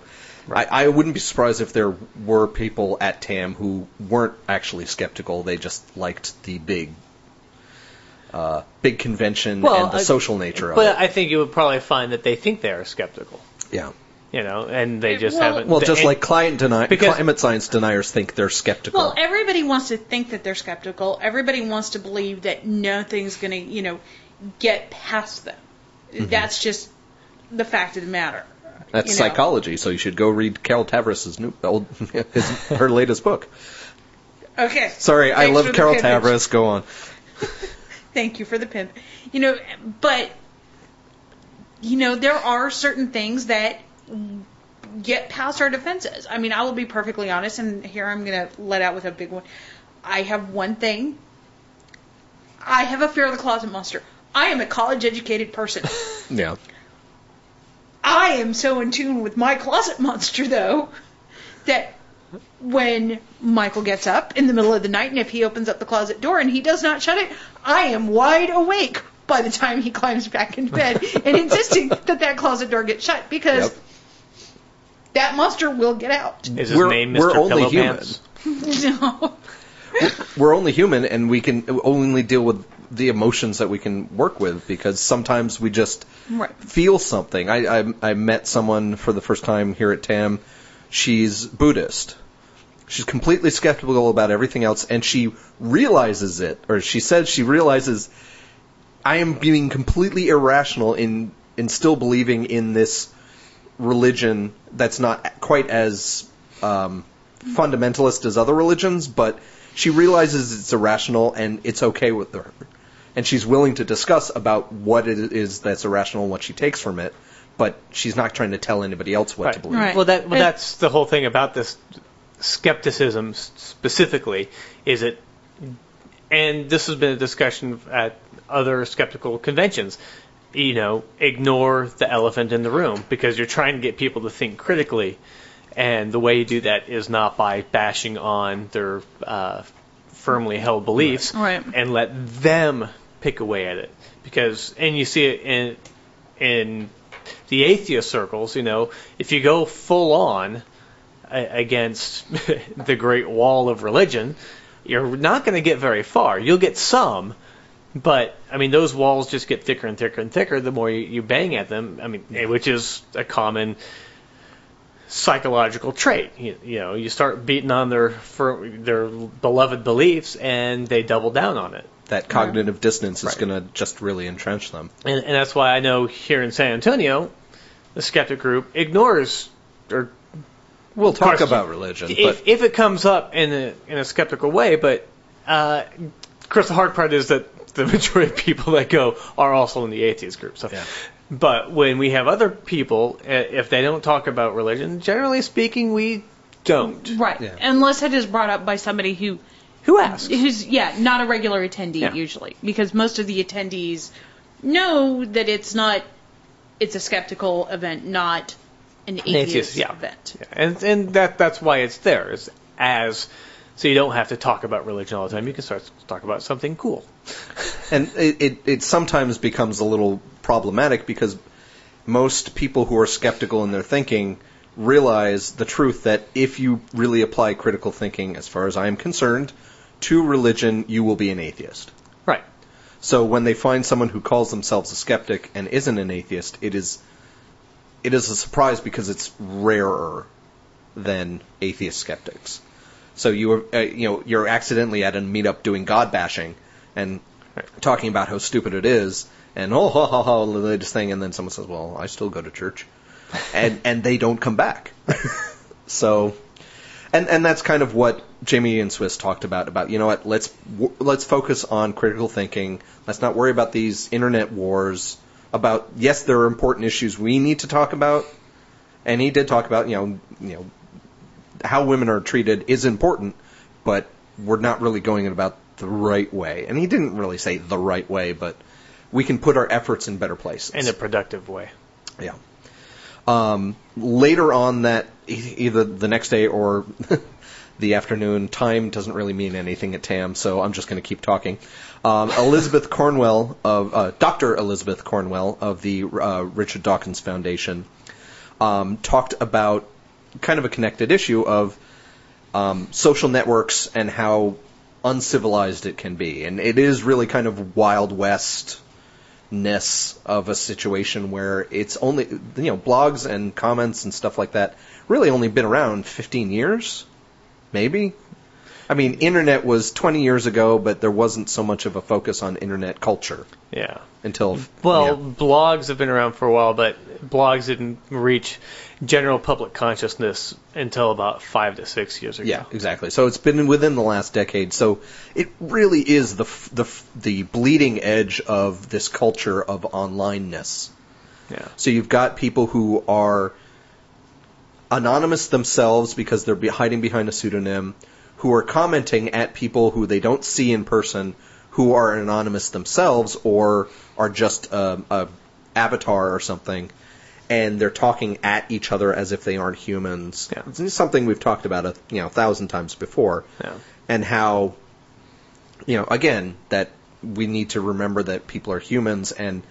I, I wouldn't be surprised if there were people at TAM who weren't actually skeptical. They just liked the big, uh, big convention Well, and the I- social nature of But it. But I think you would probably find that they think they are skeptical. yeah. You know, and they just Well- haven't. Well, just and- like client deni- Because- climate science deniers think they're skeptical. Well, everybody wants to think that they're skeptical. Everybody wants to believe that nothing's going to, you know, get past them. Mm-hmm. That's just the fact of the matter. That's you know. psychology, so you should go read Carol Tavris's new, old, his, her latest book. Okay. Sorry, I love Carol pimpage. Tavris. Go on. Thank you for the pimp. You know, but you know, there are certain things that get past our defenses. I mean, I will be perfectly honest, and here I'm going to let out with a big one. I have one thing. I have a fear of the closet monster. I am a college educated person. Yeah. I am so in tune with my closet monster, though, that when Michael gets up in the middle of the night and if he opens up the closet door and he does not shut it, I am wide awake by the time he climbs back into bed and insisting that that closet door get shut because Yep. That monster will get out. is his We're- name we're Mr. only Pillowpants? no. We're only human, and we can only deal with the emotions that we can work with because sometimes we just Right. feel something. I, I I met someone for the first time here at TAM. She's Buddhist. She's completely skeptical about everything else, and she realizes it, or she says she realizes I am being completely irrational in in still believing in this religion that's not quite as um, fundamentalist as other religions, but she realizes it's irrational and it's okay with her. And she's willing to discuss about what it is that's irrational and what she takes from it, but she's not trying to tell anybody else what to believe. Right. Well, that well, that's the whole thing about this skepticism specifically. Is it, and this has been a discussion at other skeptical conventions. You know, ignore the elephant in the room because you're trying to get people to think critically, and the way you do that is not by bashing on their uh, firmly held beliefs, Right. and let them pick away at it. Because, and you see it in in the atheist circles, you know, if you go full on against the great wall of religion, you're not going to get very far. You'll get some, but I mean, those walls just get thicker and thicker and thicker the more you, you bang at them. I mean, which is a common psychological trait. You, you know, you start beating on their fir- their beloved beliefs, and they double down on it. That cognitive dissonance is Right. going to just really entrench them. And, and that's why I know here in San Antonio, the skeptic group ignores or We'll talk course, about religion, but if, if it comes up in a in a skeptical way, but uh, of course the hard part is that the majority of people that go are also in the atheist group. So, Yeah. but when we have other people, uh, if they don't talk about religion, generally speaking, we don't. Right. Yeah. Unless it is brought up by somebody who Who asks? who's yeah not a regular attendee Yeah. usually because most of the attendees know that it's not it's a skeptical event not an atheist, atheist, yeah. event Yeah, and and that that's why it's there is as so you don't have to talk about religion all the time. You can start to talk about something cool. And it, it, it sometimes becomes a little problematic because most people who are skeptical in their thinking realize the truth that if you really apply critical thinking, as far as I am concerned, to religion, you will be an atheist. Right. So when they find someone who calls themselves a skeptic and isn't an atheist, it is it is a surprise because it's rarer than atheist skeptics. So you were, uh, you know, you're accidentally at a meetup doing God bashing and talking about how stupid it is, and oh, ha ha ha, the latest thing, and then someone says, "Well, I still go to church." and and they don't come back. so, and and that's kind of what Jamy Ian Swiss talked about. About you know what, let's w- let's focus on critical thinking. Let's not worry about these internet wars. About yes, there are important issues we need to talk about, and he did talk about you know you know how women are treated is important, but we're not really going about the right way. And he didn't really say the right way, but we can put our efforts in better places. In a productive way. Yeah. Um, later on that, either the next day or the afternoon, time doesn't really mean anything at TAM, so I'm just going to keep talking. Um, Elizabeth Cornwell of uh, Dr. Elizabeth Cornwell of the uh, Richard Dawkins Foundation um, talked about kind of a connected issue of um, social networks and how uncivilized it can be, and it is really kind of wild west ness of a situation where it's only you know blogs and comments and stuff like that really only been around 15 years maybe i mean internet was 20 years ago but there wasn't so much of a focus on internet culture Yeah. until Well, yeah. blogs have been around for a while, but blogs didn't reach general public consciousness until about five to six years ago. Yeah, exactly. So it's been within the last decade. So it really is the the the bleeding edge of this culture of onlineness. Yeah. So you've got people who are anonymous themselves because they're hiding behind a pseudonym, who are commenting at people who they don't see in person, who are anonymous themselves or are just a, a avatar or something, and they're talking at each other as if they aren't humans. Yeah. It's something we've talked about a you know thousand times before, Yeah. and how you know again that we need to remember that people are humans and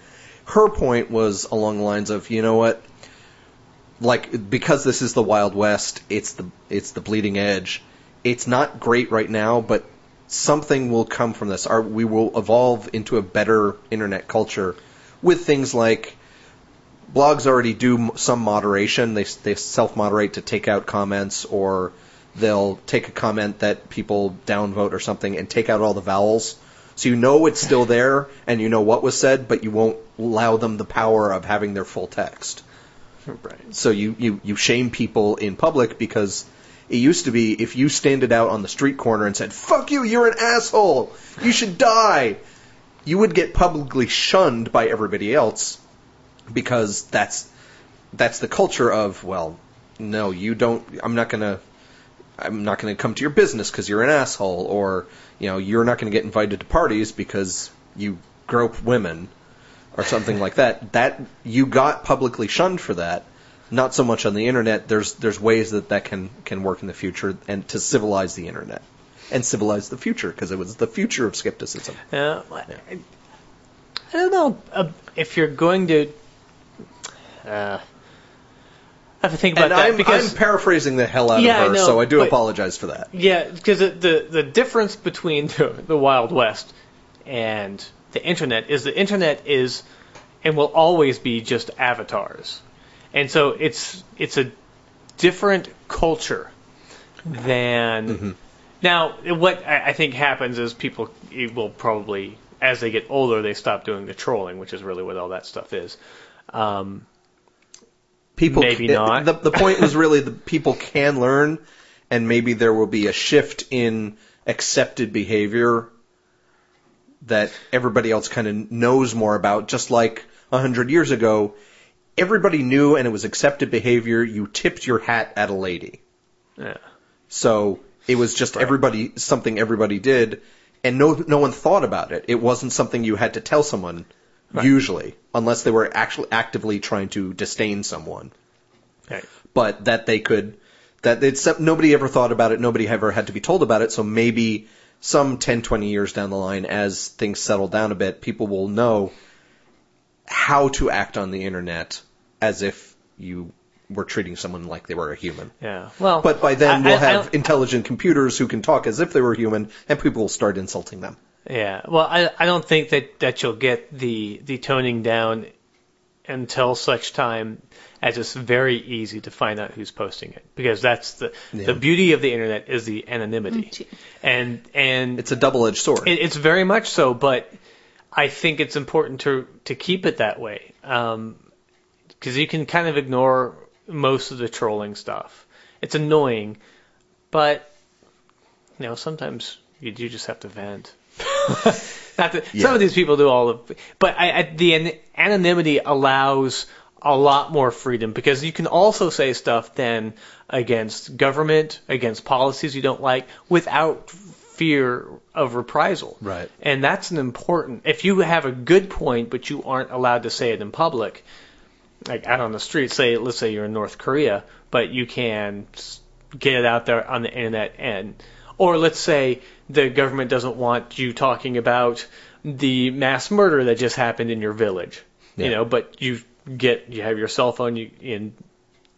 her point was along the lines of you know what like because this is the wild west it's the it's the bleeding edge it's not great right now but something will come from this Our, we will evolve into a better internet culture with things like blogs already do some moderation. They they self moderate to take out comments or they'll take a comment that people downvote or something and take out all the vowels. So you know it's still there and you know what was said but you won't allow them the power of having their full text. Right. so you, you, you shame people in public because it used to be if you standed out on the street corner and said, fuck you, you're an asshole, you should die, you would get publicly shunned by everybody else because that's, that's the culture of, well, no, you don't, I'm not gonna, I'm not gonna come to your business because you're an asshole or, you know, you're not gonna get invited to parties because you grope women or something like that. That you got publicly shunned for that. Not so much on the internet. There's there's ways that that can can work in the future and to civilize the internet and civilize the future because it was the future of skepticism. Uh, I, I don't know uh, if you're going to. Uh, I have to think about And that I'm, because I'm paraphrasing the hell out Yeah, of her, know, so I do but- apologize for that. Yeah, because the, the difference between the, the Wild West and the internet is the internet is and will always be just avatars, and so it's it's a different culture than now. What I, I think happens is people will probably as they get older they stop doing the trolling, which is really what all that stuff is. Um, People Maybe it- not. The, the point was really that people can learn, and maybe there will be a shift in accepted behavior that everybody else kind of knows more about. Just like a hundred years ago, everybody knew, and it was accepted behavior. You tipped your hat at a lady, yeah. so it was just everybody something everybody did, and no no one thought about it. It wasn't something you had to tell someone usually, unless they were actually actively trying to disdain someone. Right. but that they could that it's nobody ever thought about it. Nobody ever had to be told about it. So maybe some 10 20 years down the line as things settle down a bit people will know how to act on the internet as if you were treating someone like they were a human. Yeah. Well, but by then I- we'll I- I have don't- intelligent computers who can talk as if they were human and people will start insulting them Yeah. Well, I I don't think that that you'll get the the toning down until such time as it's very easy to find out who's posting it because that's the Yeah. the beauty of the internet is the anonymity and and it's a double-edged sword it, it's very much so, but I think it's important to to keep it that way. Um, because you can kind of ignore most of the trolling stuff. It's annoying, but you know sometimes you do just have to vent. Not that Yeah. some of these people do all of, but I, I, the an- anonymity allows a lot more freedom because you can also say stuff then against government, against policies you don't like, without fear of reprisal. Right. And that's an important. If you have a good point, but you aren't allowed to say it in public, like out on the street, say let's say you're in North Korea, but you can get it out there on the internet and or let's say the government doesn't want you talking about the mass murder that just happened in your village. You know, but you get you have your cell phone you and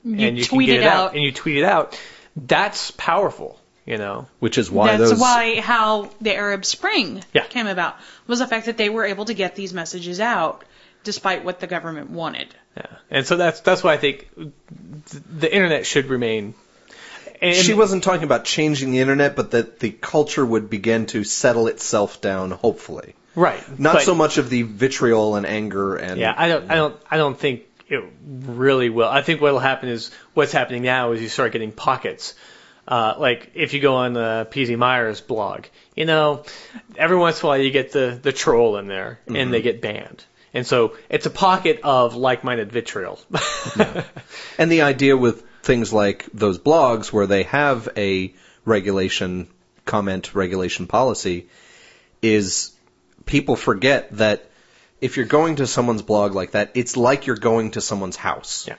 You and you tweet can get it out. and you tweet it out. That's powerful, you know. Which is why That's those. why how the Arab Spring Yeah. came about was the fact that they were able to get these messages out despite what the government wanted. Yeah. And so that's that's why I think the internet should remain and she wasn't talking about changing the internet, but that the culture would begin to settle itself down, hopefully. right. Not but- so much of the vitriol and anger and Yeah, I don't, I don't, I don't think it really will. I think what'll happen is what's happening now is you start getting pockets. Uh, like if you go on the PZ Myers blog, you know, every once in a while you get the the troll in there and they get banned, and so it's a pocket of like-minded vitriol. And the idea with things like those blogs where they have a regulation, comment regulation policy is people forget that if you're going to someone's blog like that, it's like you're going to someone's house. Yeah.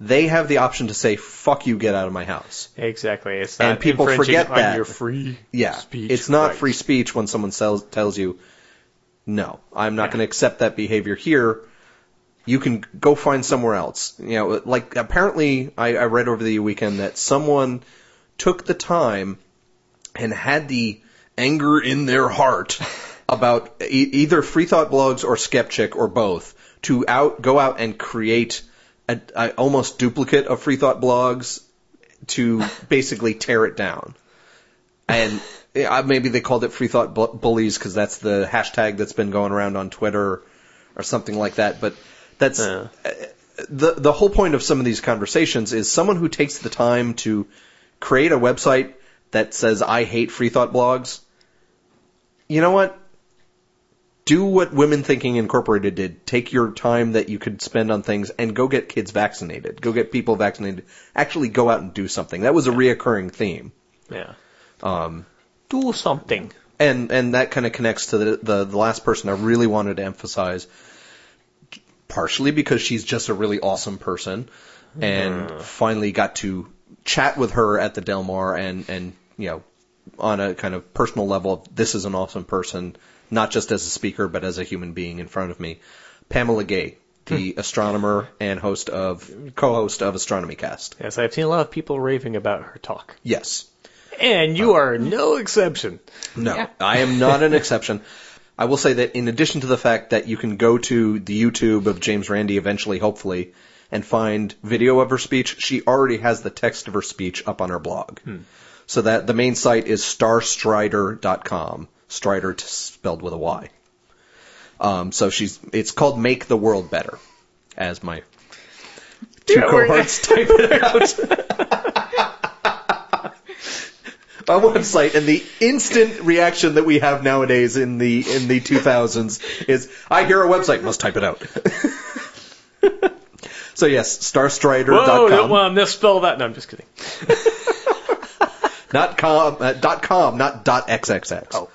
They have the option to say, fuck you, get out of my house. exactly. It's not And people forget that. your free Yeah. speech. it's not rights. free speech when someone sells, tells you, no, I'm not Yeah. going to accept that behavior here. You can go find somewhere else. You know, like apparently I, I read over the weekend that someone took the time and had the anger in their heart about e- either free thought blogs or skeptic or both to out go out and create a, a almost duplicate of free thought blogs to basically tear it down and maybe they called it free thought bu- bullies because that's the hashtag that's been going around on Twitter or something like that. But that's Yeah. uh, the the whole point of some of these conversations is someone who takes the time to create a website that says I hate free thought blogs. You know what? Do what Women Thinking Incorporated did. Take your time that you could spend on things and go get kids vaccinated. Go get people vaccinated. Actually go out and do something. That was a reoccurring theme. Yeah. Um, Do something. and and that kind of connects to the, the the last person I really wanted to emphasize, partially because she's just a really awesome person, and finally got to chat with her at the Del Mar and and you know on a kind of personal level, this is an awesome person, not just as a speaker but as a human being in front of me. Pamela Gay, the hmm. astronomer and host of co-host of Astronomy Cast. Yes, I've seen a lot of people raving about her talk. Yes. And you uh, are no exception. No, Yeah. I am not an exception. I will say that in addition to the fact that you can go to the YouTube of James Randi eventually, hopefully, and find video of her speech, she already has the text of her speech up on her blog. So that the main site is starstryder.com. Stryder t- spelled with a Y. Um, so she's, it's called Make the World Better, as my two Yeah, we're- cohorts type it out. a website and the instant reaction that we have nowadays in the in the 2000s is I hear a website must type it out. so yes, starstryder.com. Whoa, starstryder.com. well, misspell that. No, I'm just kidding. not com uh, dot com, not dot xxx. Oh.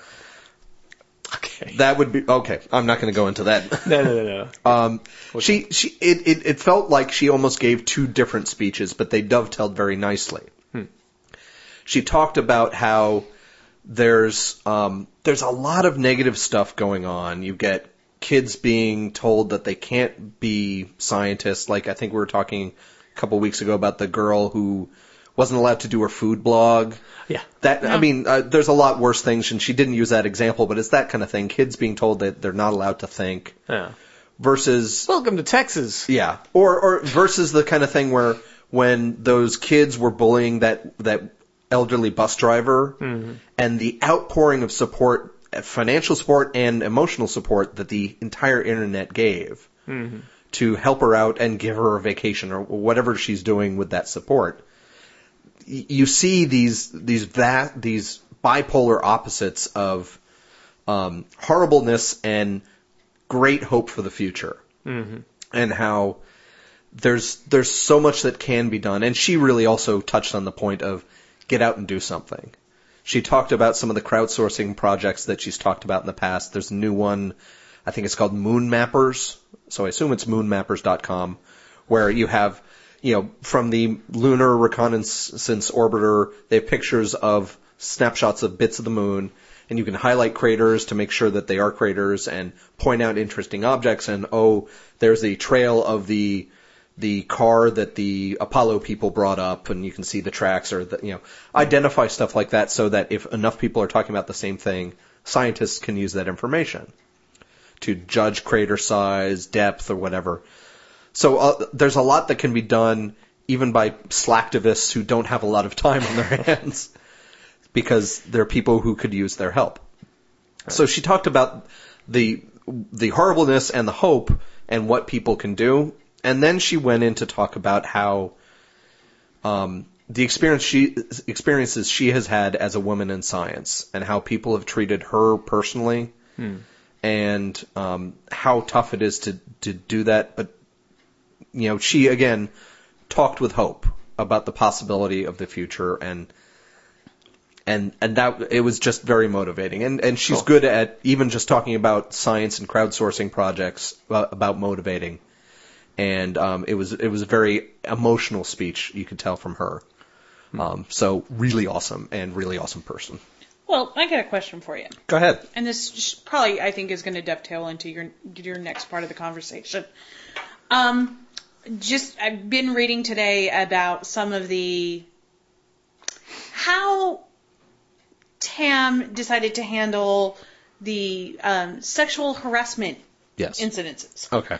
Okay. That would be okay. I'm not going to go into that. No, no, no, no. Um, she she it, it it felt like she almost gave two different speeches, but they dovetailed very nicely. She talked about how there's um, there's a lot of negative stuff going on. You get kids being told that they can't be scientists. Like I think we were talking a couple weeks ago about the girl who wasn't allowed to do her food blog. Yeah. That I mean, uh, there's a lot worse things, and she didn't use that example, but it's that kind of thing. Kids being told that they're not allowed to think Yeah. versus Welcome to Texas. yeah, or or versus the kind of thing where when those kids were bullying that that elderly bus driver and the outpouring of support, uh, financial support and emotional support that the entire internet gave to help her out and give her a vacation or whatever she's doing with that support. You see these these va- these bipolar opposites of um, horribleness and great hope for the future, mm-hmm. and how there's there's so much that can be done. And she really also touched on the point of get out and do something. She talked about some of the crowdsourcing projects that she's talked about in the past. There's a new one, I think it's called Moon Mappers. So I assume it's moonmappers.com, where you have, you know, from the Lunar Reconnaissance Orbiter, they have pictures of snapshots of bits of the moon, and you can highlight craters to make sure that they are craters and point out interesting objects. And oh, there's the trail of the the car that the Apollo people brought up, and you can see the tracks or the, you know identify stuff like that, so that if enough people are talking about the same thing, scientists can use that information to judge crater size, depth, or whatever. So uh, there's a lot that can be done even by slacktivists who don't have a lot of time on their hands because there are people who could use their help. So she talked about the the horribleness and the hope and what people can do, and then she went in to talk about how um, the experience she experiences she has had as a woman in science and how people have treated her personally and um, how tough it is to to do that. But you know, she again talked with hope about the possibility of the future and and and that it was just very motivating. And and she's good at even just talking about science and crowdsourcing projects uh, about motivating. And um, it was it was a very emotional speech you could tell from her. Um, so really awesome and really awesome person. Well, I got a question for you. Go ahead. and this probably I think is going to dovetail into your your next part of the conversation. Um, just I've been reading today about some of the how Tam decided to handle the um, sexual harassment Yes. incidences Okay.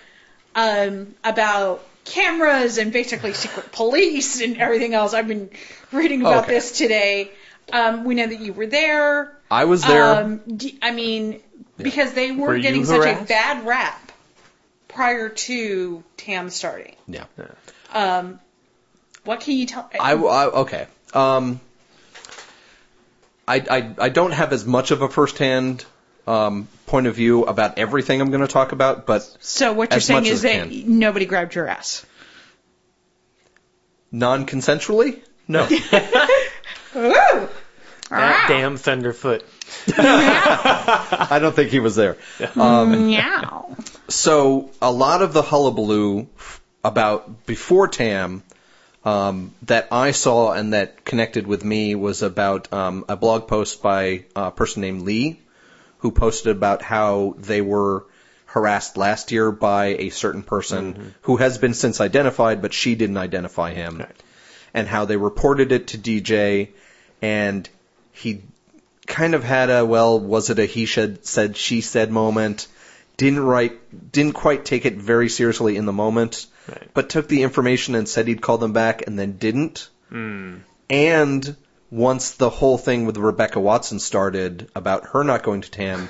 Um, about cameras and basically secret police and everything else. I've been reading about Okay. this today. Um, we know that you were there. I was there. Um, d- I mean, because they were, Were getting such a bad rap prior to Tam starting. yeah. Um, what can you tell? I, I okay. Um, I, I I don't have as much of a firsthand um, point of view about everything I'm going to talk about, but so what you're saying is that I nobody grabbed your ass. non-consensually, no. Ooh. That damn Thunderfoot. I don't think he was there. Meow. So a lot of the hullabaloo about before Tam um, that I saw and that connected with me was about um, a blog post by a person named Lee, who posted about how they were harassed last year by a certain person mm-hmm. who has been since identified, but she didn't identify him, and how they reported it to DJ, and he kind of had a well, was it a he said said she said moment? Didn't write, didn't quite take it very seriously in the moment, Right. but took the information and said he'd call them back, and then didn't. Hmm. And once the whole thing with Rebecca Watson started about her not going to TAM,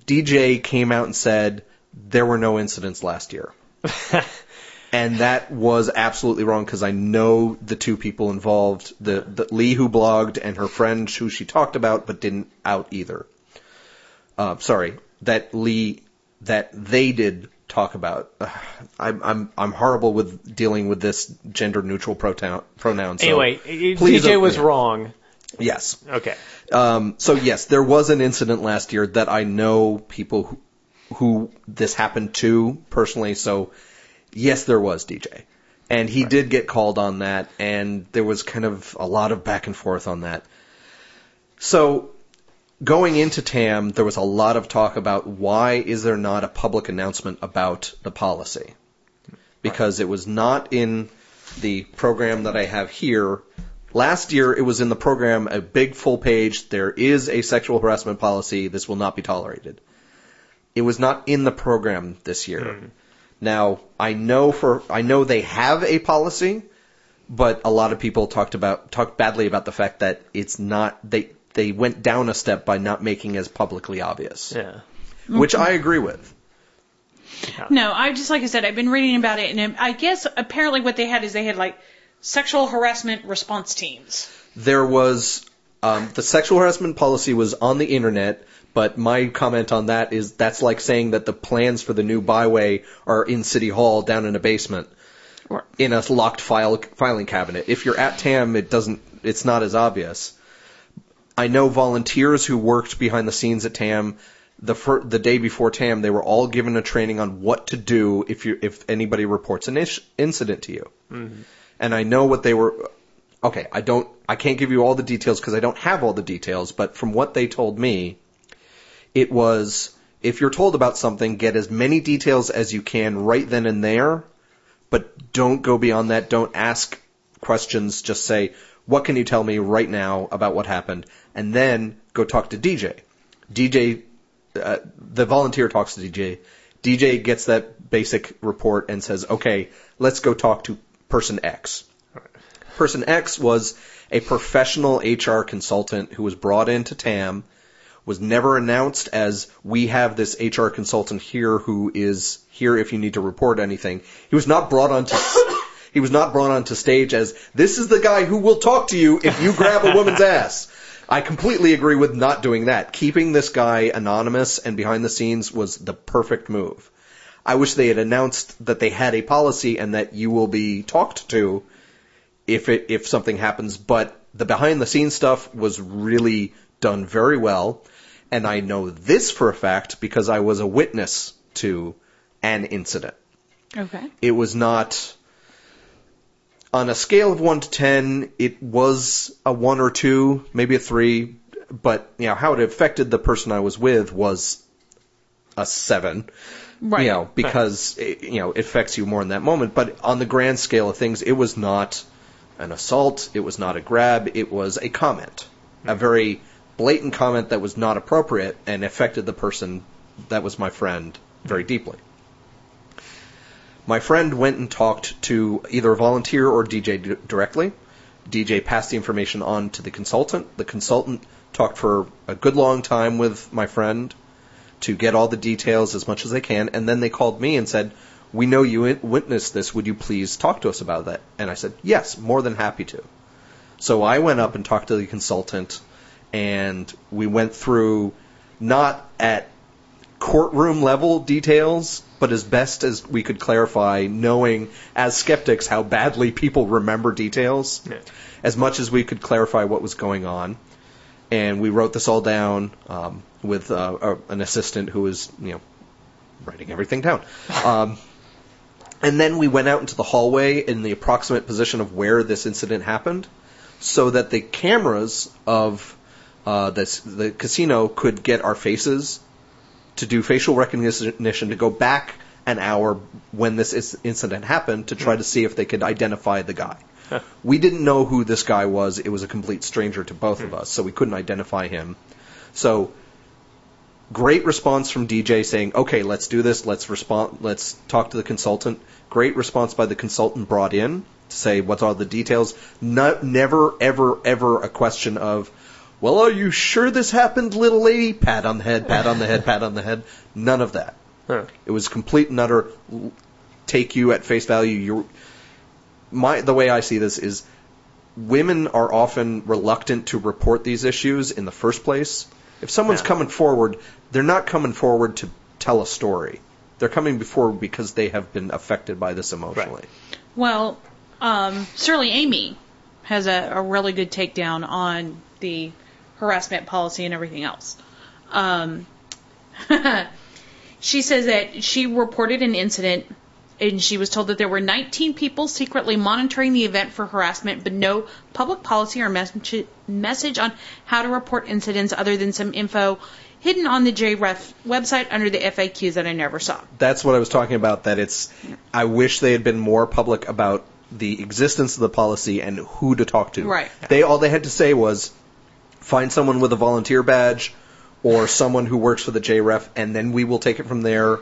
DJ came out and said there were no incidents last year. and that was absolutely wrong because I know the two people involved, the, the Lee who blogged and her friend who she talked about but didn't out either. Uh, sorry, that Lee, that they did talk about. Ugh, I'm I'm I'm horrible with dealing with this gender neutral pronoun pronoun. So Anyway, please DJ was yeah. wrong. Yes. Okay. Um, so yes, there was an incident last year that I know people who, who this happened to personally. So yes, there was DJ, and he did get called on that, and there was kind of a lot of back and forth on that. So going into TAM, there was a lot of talk about why is there not a public announcement about the policy? Because it was not in the program that I have here. Last year, it was in the program, a big full page. There is a sexual harassment policy. This will not be tolerated. It was not in the program this year. Hmm. Now, I know for, I know they have a policy, but a lot of people talked about, talked badly about the fact that it's not, they, they went down a step by not making as publicly obvious Yeah. which I agree with. No, I just like I said, I've been reading about it, and I guess apparently what they had is they had like sexual harassment response teams. There was um, the sexual harassment policy was on the internet, but my comment on that is that's like saying that the plans for the new byway are in City Hall down in a basement Or- in a locked file filing cabinet. If you're at TAM, it doesn't. It's not as obvious. I know volunteers who worked behind the scenes at TAM. The fir- the day before TAM, they were all given a training on what to do if you if anybody reports an ish- incident to you. Mm-hmm. And I know what they were. Okay, I don't. I can't give you all the details because I don't have all the details. But from what they told me, it was if you're told about something, get as many details as you can right then and there, but don't go beyond that. Don't ask questions. Just say, what can you tell me right now about what happened? And then go talk to DJ. DJ, uh, the volunteer talks to DJ. DJ gets that basic report and says, okay, let's go talk to person X. Person X was a professional HR consultant who was brought into TAM, was never announced as we have this HR consultant here who is here if you need to report anything. He was not brought onto he was not brought onto stage as this is the guy who will talk to you if you grab a woman's ass. I completely agree with not doing that. Keeping this guy anonymous and behind the scenes was the perfect move. I wish they had announced that they had a policy and that you will be talked to if it if something happens, but the behind the scenes stuff was really done very well. And I know this for a fact because I was a witness to an incident. Okay. It was not on a scale of one to ten, it was a one or two, maybe a three, but you know, how it affected the person I was with was a seven. Right. You know, because it, you know, it affects you more in that moment. But on the grand scale of things, it was not an assault, it was not a grab, it was a comment. A hmm. very blatant comment that was not appropriate and affected the person that was my friend very deeply. My friend went and talked to either a volunteer or DJ d- directly. DJ passed the information on to the consultant. The consultant talked for a good long time with my friend to get all the details as much as they can, and then they called me and said, "We know you witnessed this. Would you please talk to us about that?" And I said, "Yes, more than happy to." So I went up and talked to the consultant, and we went through not at courtroom level details, but as best as we could clarify, knowing as skeptics how badly people remember details, Yeah. as much as we could clarify what was going on. And we wrote this all down um, with uh, a, an assistant who was, you know, writing everything down. Um, and then we went out into the hallway in the approximate position of where this incident happened, so that the cameras of uh, this, the casino could get our faces to do facial recognition to go back an hour when this is- incident happened to try to see if they could identify the guy. We didn't know who this guy was. It was a complete stranger to both of hmm. us, so we couldn't identify him. So great response from DJ saying, "Okay, let's do this. Let's respond. Let's talk to the consultant." Great response by the consultant brought in to say "What's all the details. No, never, ever, ever a question of, "Well, are you sure this happened, little lady?" Pat on the head, pat on the head, pat on the head. None of that. Huh. It was complete and utter take you at face value. You, my the way I see this is, women are often reluctant to report these issues in the first place. If someone's Yeah. coming forward, they're not coming forward to tell a story. They're coming forward because they have been affected by this emotionally. Well, um, Surly Amy has a, a really good takedown on the harassment policy and everything else. Um, she says that she reported an incident and she was told that there were 19 people secretly monitoring the event for harassment, but no public policy or message, message on how to report incidents other than some info hidden on the JREF website under the FAQs that I never saw. That's what I was talking about. That it's. I wish they had been more public about the existence of the policy and who to talk to. Right. They all they had to say was find someone with a volunteer badge or someone who works for the JREF, and then we will take it from there.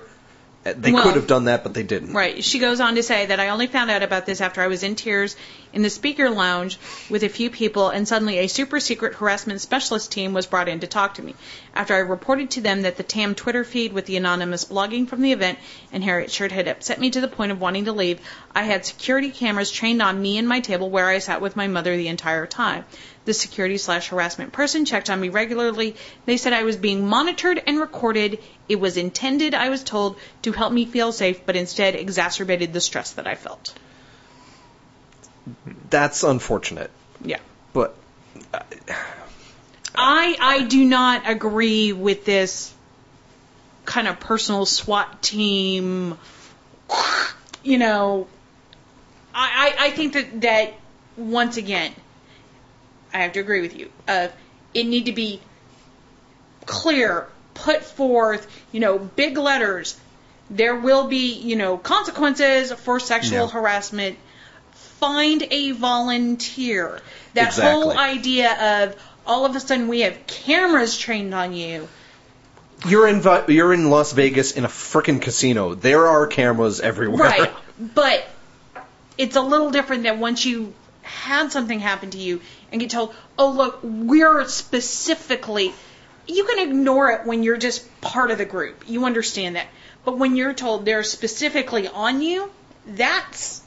They Well- could have done that, but they didn't. Right. She goes on to say that I only found out about this after I was in tears in the speaker lounge with a few people, and suddenly a super secret harassment specialist team was brought in to talk to me. After I reported to them that the TAM Twitter feed with the anonymous blogging from the event and Harriet shirt had upset me to the point of wanting to leave, I had security cameras trained on me and my table where I sat with my mother the entire time. The security slash harassment person checked on me regularly. They said I was being monitored and recorded. It was intended, I was told, to help me feel safe, but instead exacerbated the stress that I felt. That's unfortunate, Yeah. but I I do not agree with this kind of personal SWAT team. You know, I I, I think that that once again, I have to agree with you. Uh, it need to be clear, put forth. You know, big letters. There will be you know consequences for sexual harassment. Find a volunteer. That Exactly. whole idea of all of a sudden we have cameras trained on you. you're in you're in Las Vegas in a frickin' casino. There are cameras everywhere. Right. But it's a little different than once you had something happen to you and get told, oh, look, we're specifically. You can ignore it when you're just part of the group. You understand that. But when you're told they're specifically on you, that's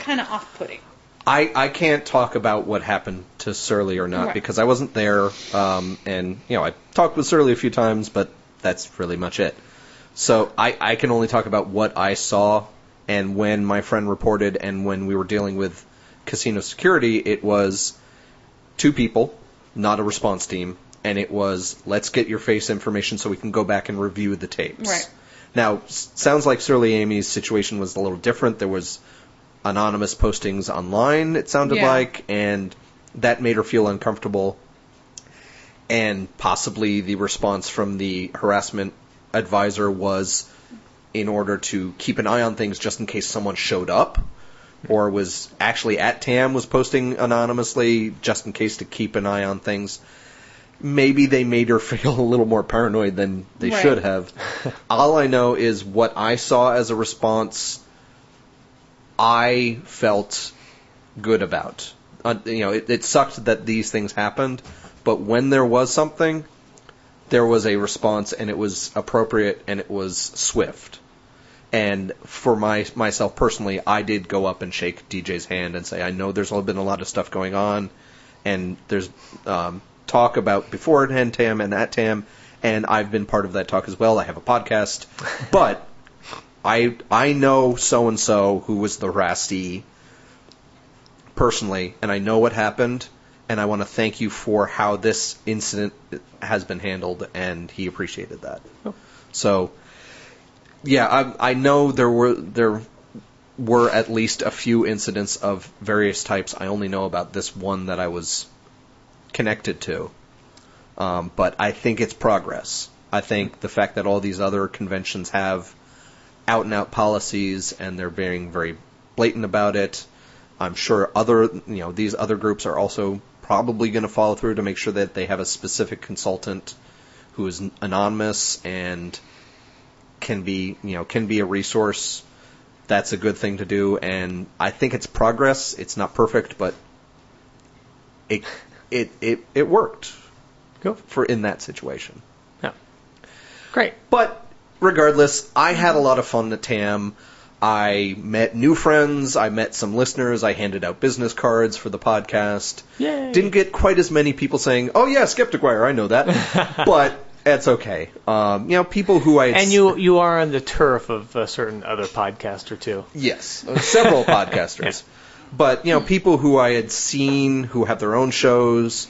kind of off putting. I, I can't talk about what happened to Surly or not Right. because I wasn't there. Um, and, you know, I talked with Surly a few times, but that's really much it. So I, I can only talk about what I saw and when my friend reported and when we were dealing with casino security, it was two people, not a response team, and it was let's get your face information so we can go back and review the tapes. Right. Now, s- sounds like Surly Amy's situation was a little different. There was anonymous postings online, it sounded Yeah. like, and that made her feel uncomfortable. And possibly the response from the harassment advisor was in order to keep an eye on things just in case someone showed up or was actually at TAM was posting anonymously just in case to keep an eye on things. Maybe they made her feel a little more paranoid than they Right. should have. All I know is what I saw as a response I felt good about. Uh, you know, it, it sucked that these things happened, but when there was something, there was a response, and it was appropriate, and it was swift. And for my myself personally, I did go up and shake DJ's hand and say, I know there's been a lot of stuff going on, and there's um, talk about beforehand TAM and at TAM, and I've been part of that talk as well. I have a podcast, but I I know so and so who was the harassee personally, and I know what happened, and I want to thank you for how this incident has been handled, and he appreciated that. So, yeah, I I know there were there were at least a few incidents of various types. I only know about this one that I was connected to. Um, but I think it's progress. I think the fact that all these other conventions have out and out policies and they're being very blatant about it. I'm sure other, you know, these other groups are also probably going to follow through to make sure that they have a specific consultant who is anonymous and can be, you know, can be a resource. That's a good thing to do, and I think it's progress. It's not perfect, but it it it, it worked Go. for in that situation. Yeah. Great. But regardless, I had a lot of fun at TAM. I met new friends. I met some listeners. I handed out business cards for the podcast. Yay. Didn't get quite as many people saying, "Oh yeah, Skeptic Wire, I know that," but it's okay. Um, you know, people who I And you you are on the turf of a certain other podcaster too. Yes, uh, several podcasters. But, you know, people who I had seen who have their own shows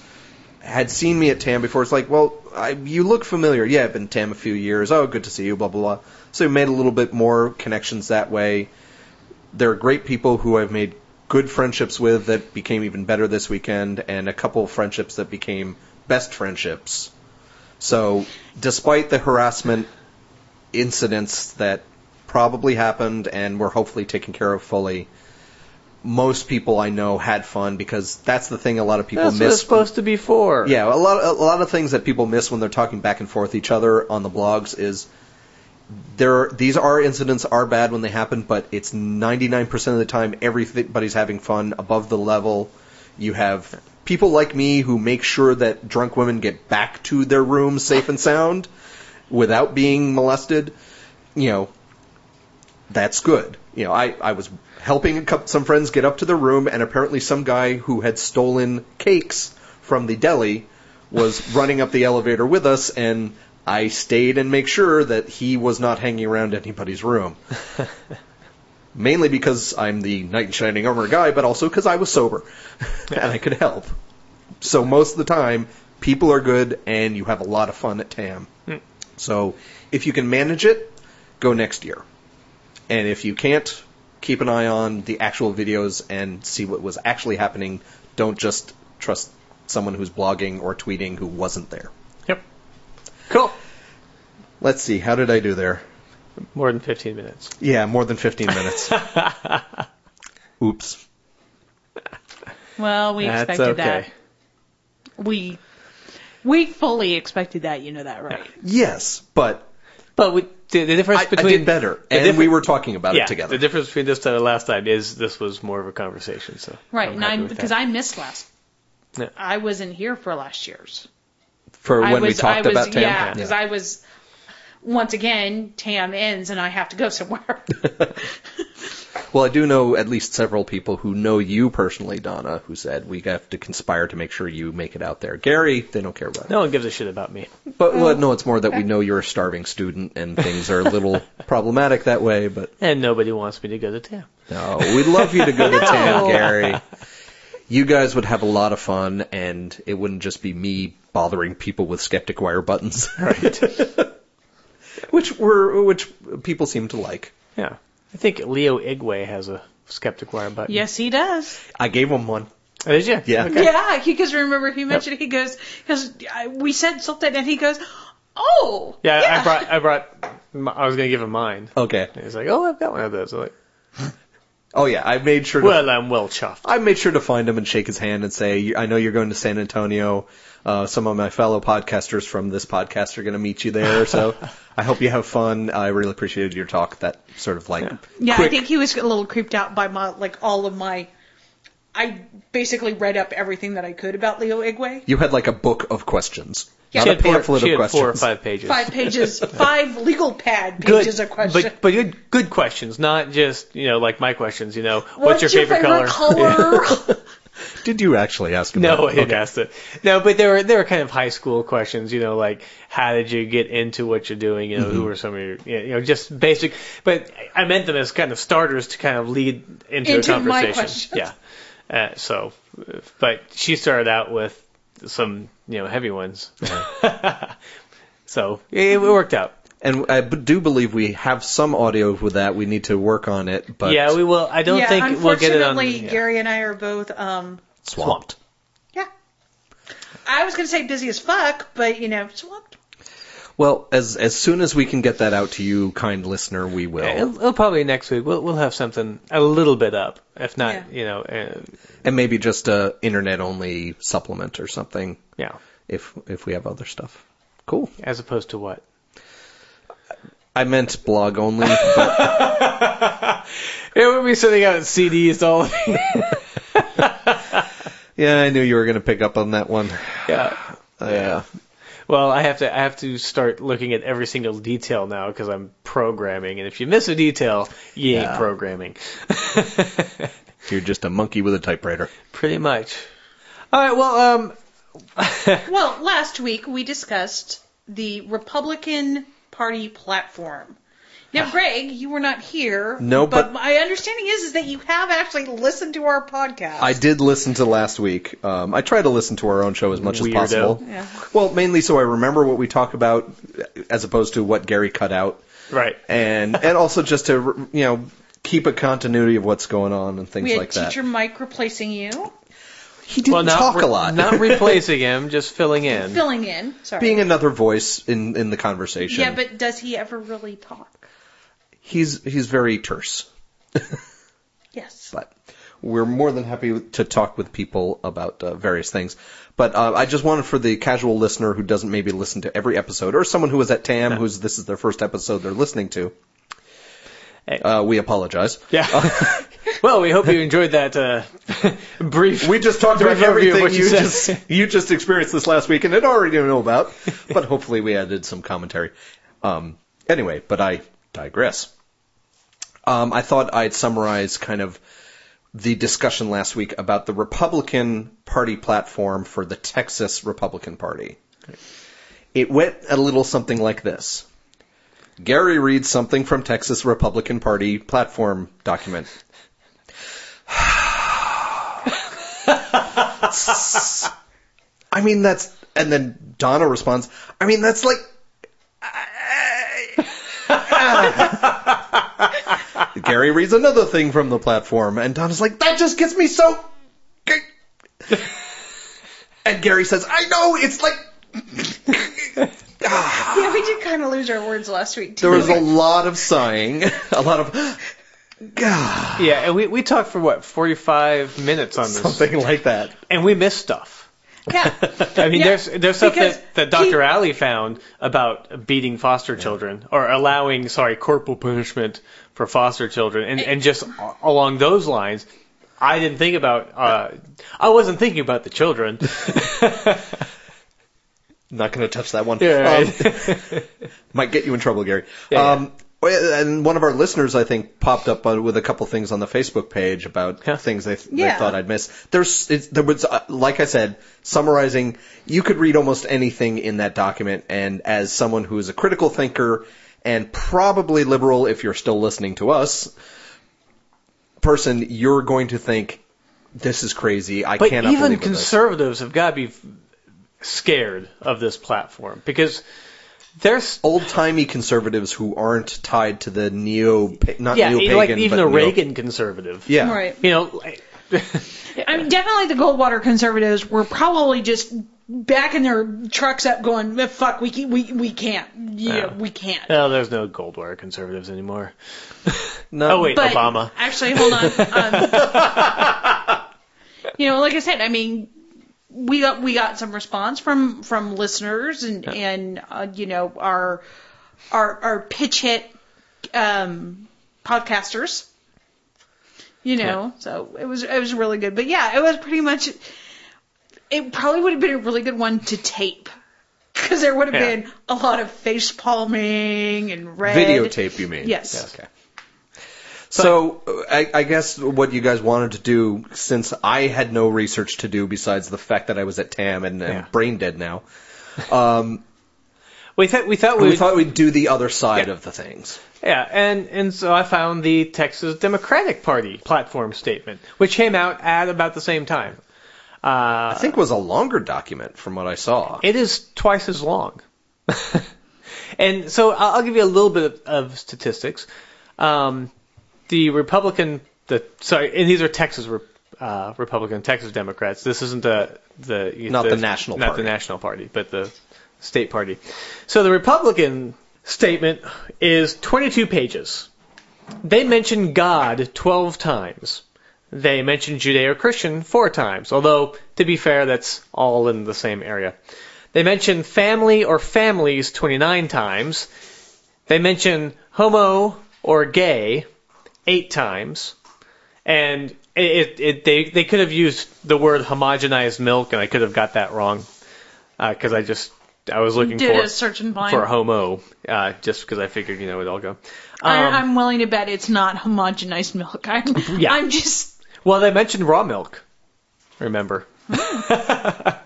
had seen me at TAM before. It's like, well, I, you look familiar. Yeah, I've been TAM a few years. Oh, good to see you, blah, blah, blah. So we made a little bit more connections that way. There are great people who I've made good friendships with that became even better this weekend, and a couple of friendships that became best friendships. So, despite the harassment incidents that probably happened and were hopefully taken care of fully. Most people I know had fun because that's the thing a lot of people That's miss. supposed to be for. Yeah, a lot a lot of things that people miss when they're talking back and forth each other on the blogs is there these are incidents are bad when they happen, but it's 99% of the time everybody's having fun above the level. You have people like me who make sure that drunk women get back to their rooms safe and sound without being molested. You know, that's good. You know, I, I was helping some friends get up to their room, and apparently some guy who had stolen cakes from the deli was running up the elevator with us, and I stayed and make sure that he was not hanging around anybody's room. Mainly because I'm the knight in shining armor guy, but also because I was sober and I could help. So most of the time, people are good and you have a lot of fun at TAM. Hmm. So if you can manage it, go next year. And if you can't, keep an eye on the actual videos and see what was actually happening. Don't just trust someone who's blogging or tweeting who wasn't there. Yep. Cool. Let's see, how did I do there? More than 15 minutes. Yeah, more than 15 minutes. Oops. Well, we That's expected okay. that. We we fully expected that. You know that, right? Yes, but But we, the, the difference I, I between did better, and difference- we were talking about yeah, it together. the difference between this time and last time is this was more of a conversation. So Right, I'm and I with because that. I missed last. Yeah. I wasn't here for last year's. For I when we talked I was, about TAM. yeah, because I was once again Tam ends and I have to go somewhere. Well, I do know at least several people who know you personally, Donna, who said we have to conspire to make sure you make it out there. Gary, they don't care about. no one gives a shit about me. But well, mm. no, it's more that we know you're a starving student and things are a little problematic that way. But And nobody wants me to go to town. no, we'd love you to go to town, Gary. You guys would have a lot of fun, and it wouldn't just be me bothering people with skeptic wire buttons, Right. which were which people seem to like. yeah. I think Leo Igwe has a skeptic wire button. yes, he does. I gave him one. Oh, did you? Yeah. Okay. Yeah, because remember he mentioned he goes because we said something and he goes, oh Yeah, I brought. I brought. m- I was gonna give him mine. Okay. And he's like, "Oh, I've got one of those." I'm like, Oh yeah, I made sure. To, "Well, I'm well chuffed." I made sure to find him and shake his hand and say, "I know you're going to San Antonio. Uh, some of my fellow podcasters from this podcast are going to meet you there. So I hope you have fun. I really appreciated your talk. That sort of like Yeah, quick, I think he was a little creeped out by my like all of my. I basically read up everything that I could about Leo Igwe. you had like a book of questions, Yeah. not she a had, four, pamphlet she of had four or questions. five pages. Five pages, five legal pad good, pages of questions. but but good good questions, not just you know like my questions. You know, what's, your, favorite, color? color? Did you actually ask him? No, that? I didn't ask it. No, but there were there were kind of high school questions, you know, like how did you get into what you're doing? You know, Mm-hmm. who are some of your, you know, just basic. But I meant them as kind of starters to kind of lead into, Into a conversation. questions. Yeah. Uh, so, but she started out with some, you know, heavy ones. so it, it worked out. And I do believe we have some audio with that. We need to work on it, but yeah, we will. I don't yeah, think we'll get it on. unfortunately, yeah. Gary and I are both. um swamped. Yeah. I was gonna say busy as fuck, but you know, swamped. Well, as as soon as we can get that out to you, kind listener, we will. Yeah, It'll, it'll probably next week. We'll we'll have something a little bit up, if not, Yeah. you know, uh, and maybe just a internet only supplement or something yeah. if if we have other stuff. Cool. As opposed to what? I meant blog only. But Yeah, we'll be sending out CDs to all yeah, I knew you were going to pick up on that one. yeah. Uh, yeah. Well, I have to I have to start looking at every single detail now because I'm programming, and if you miss a detail, you ain't Yeah. programming. You're just a monkey with a typewriter. Pretty much. All right. Well, um, Well, last week we discussed the Republican Party platform. Now, Greg, you were not here. No, but- my understanding is is that you have actually listened to our podcast. I did listen to last week. Um, I try to listen to our own show as much Weirdo. as possible. Yeah. Well, mainly so I remember what we talk about, as opposed to what Gary cut out, right. and and also just to you know keep a continuity of what's going on and things We had like that. teacher Mike replacing you, He didn't Well, not talk re- a lot. Not replacing him, just filling in. filling in. Sorry. being another voice in in the conversation. yeah, but does he ever really talk? he's he's very terse. Yes. But we're more than happy to talk with people about uh, various things. But uh, I just wanted for the casual listener who doesn't maybe listen to every episode, or someone who was at TAM, who's this is their first episode they're listening to. Uh, we apologize. Yeah. well, we hope you enjoyed that uh, brief. We just talked about brief overview of everything what you said. just you just experienced this last week and had already know about, but hopefully we added some commentary. Um, anyway, but I digress. Um, I thought I'd summarize kind of the discussion last week about the Republican Party platform for the Texas Republican Party. It went a little something like this. Gary reads something from Texas Republican Party platform document. I mean, that's, and then Donna responds, I mean, that's like, Gary reads another thing from the platform, and Donna's like, that just gets me so. and Gary says, I know, it's like. Yeah, we did kind of lose our words last week too. There was a lot of sighing, a lot of. God, Yeah, and we, we talked for what, 45 minutes on this. something like that. And we missed stuff. yeah. I mean, Yeah, there's there's stuff because that, that Dr. he- Alley found about beating foster children or allowing, sorry, corporal punishment for foster children, and and just along those lines, I didn't think about. Uh, I wasn't thinking about the children. Not going to touch that one. Yeah, Um, might get you in trouble, Gary. Yeah, um, and one of our listeners, I think, popped up uh, with a couple things on the Facebook page about Yeah. things they, they Yeah. thought I'd miss. There's, it's, there was, uh, like I said, summarizing. You could read almost anything in that document, and as someone who is a critical thinker and probably liberal, if you're still listening to us, person, you're going to think this is crazy. I But cannot even believe this. conservatives have got to be f- scared of this platform because there's old timey conservatives who aren't tied to the neo, not yeah, neo pagan, like even but a neo- Reagan conservative. Yeah, Right. You know, like, I mean, definitely the Goldwater conservatives were probably just backing their trucks up, going, "Eh, "Fuck, we can, we we can't, yeah, Yeah. we can't." no, there's no Goldwater conservatives anymore. No, Oh wait, But Obama. actually, hold on. Um, you know, like I said, I mean, we got we got some response from from listeners and and uh, you know our our our pitch hit um, podcasters. You know, so it was it was really good. But yeah, it was pretty much. It probably would have been a really good one to tape. Because there would have Yeah. been a lot of face palming and red. videotape. You mean? Yes. Okay. So uh, I, I guess what you guys wanted to do, since I had no research to do besides the fact that I was at TAM and, and Yeah. brain dead now, um, We thought we thought we we thought we'd do the other side Yeah. of the things. yeah, and and so I found the Texas Democratic Party platform statement, which came out at about the same time. Uh, I think it was a longer document from what I saw. It is twice as long. and so I'll I'll give you a little bit of, of statistics. Um, the Republican, the sorry, and these are Texas Re- uh, Republican, Texas Democrats. This isn't the the Not the national not party. the national party, but the state party. So the Republican statement is 22 pages. They mention God 12 times. They mention Judeo-Christian four times, although, to be fair, that's all in the same area. They mention family or families 29 times. They mention homo or gay eight times. And it, it, they, they could have used the word homogenized milk, and I could have got that wrong. Because I just, I was looking Did for, a search and find. for homo, uh, just because I figured, you know, it'd all go. I, Um, I'm willing to bet it's not homogenized milk. I'm, Yeah. I'm just. Well, they mentioned raw milk. Remember?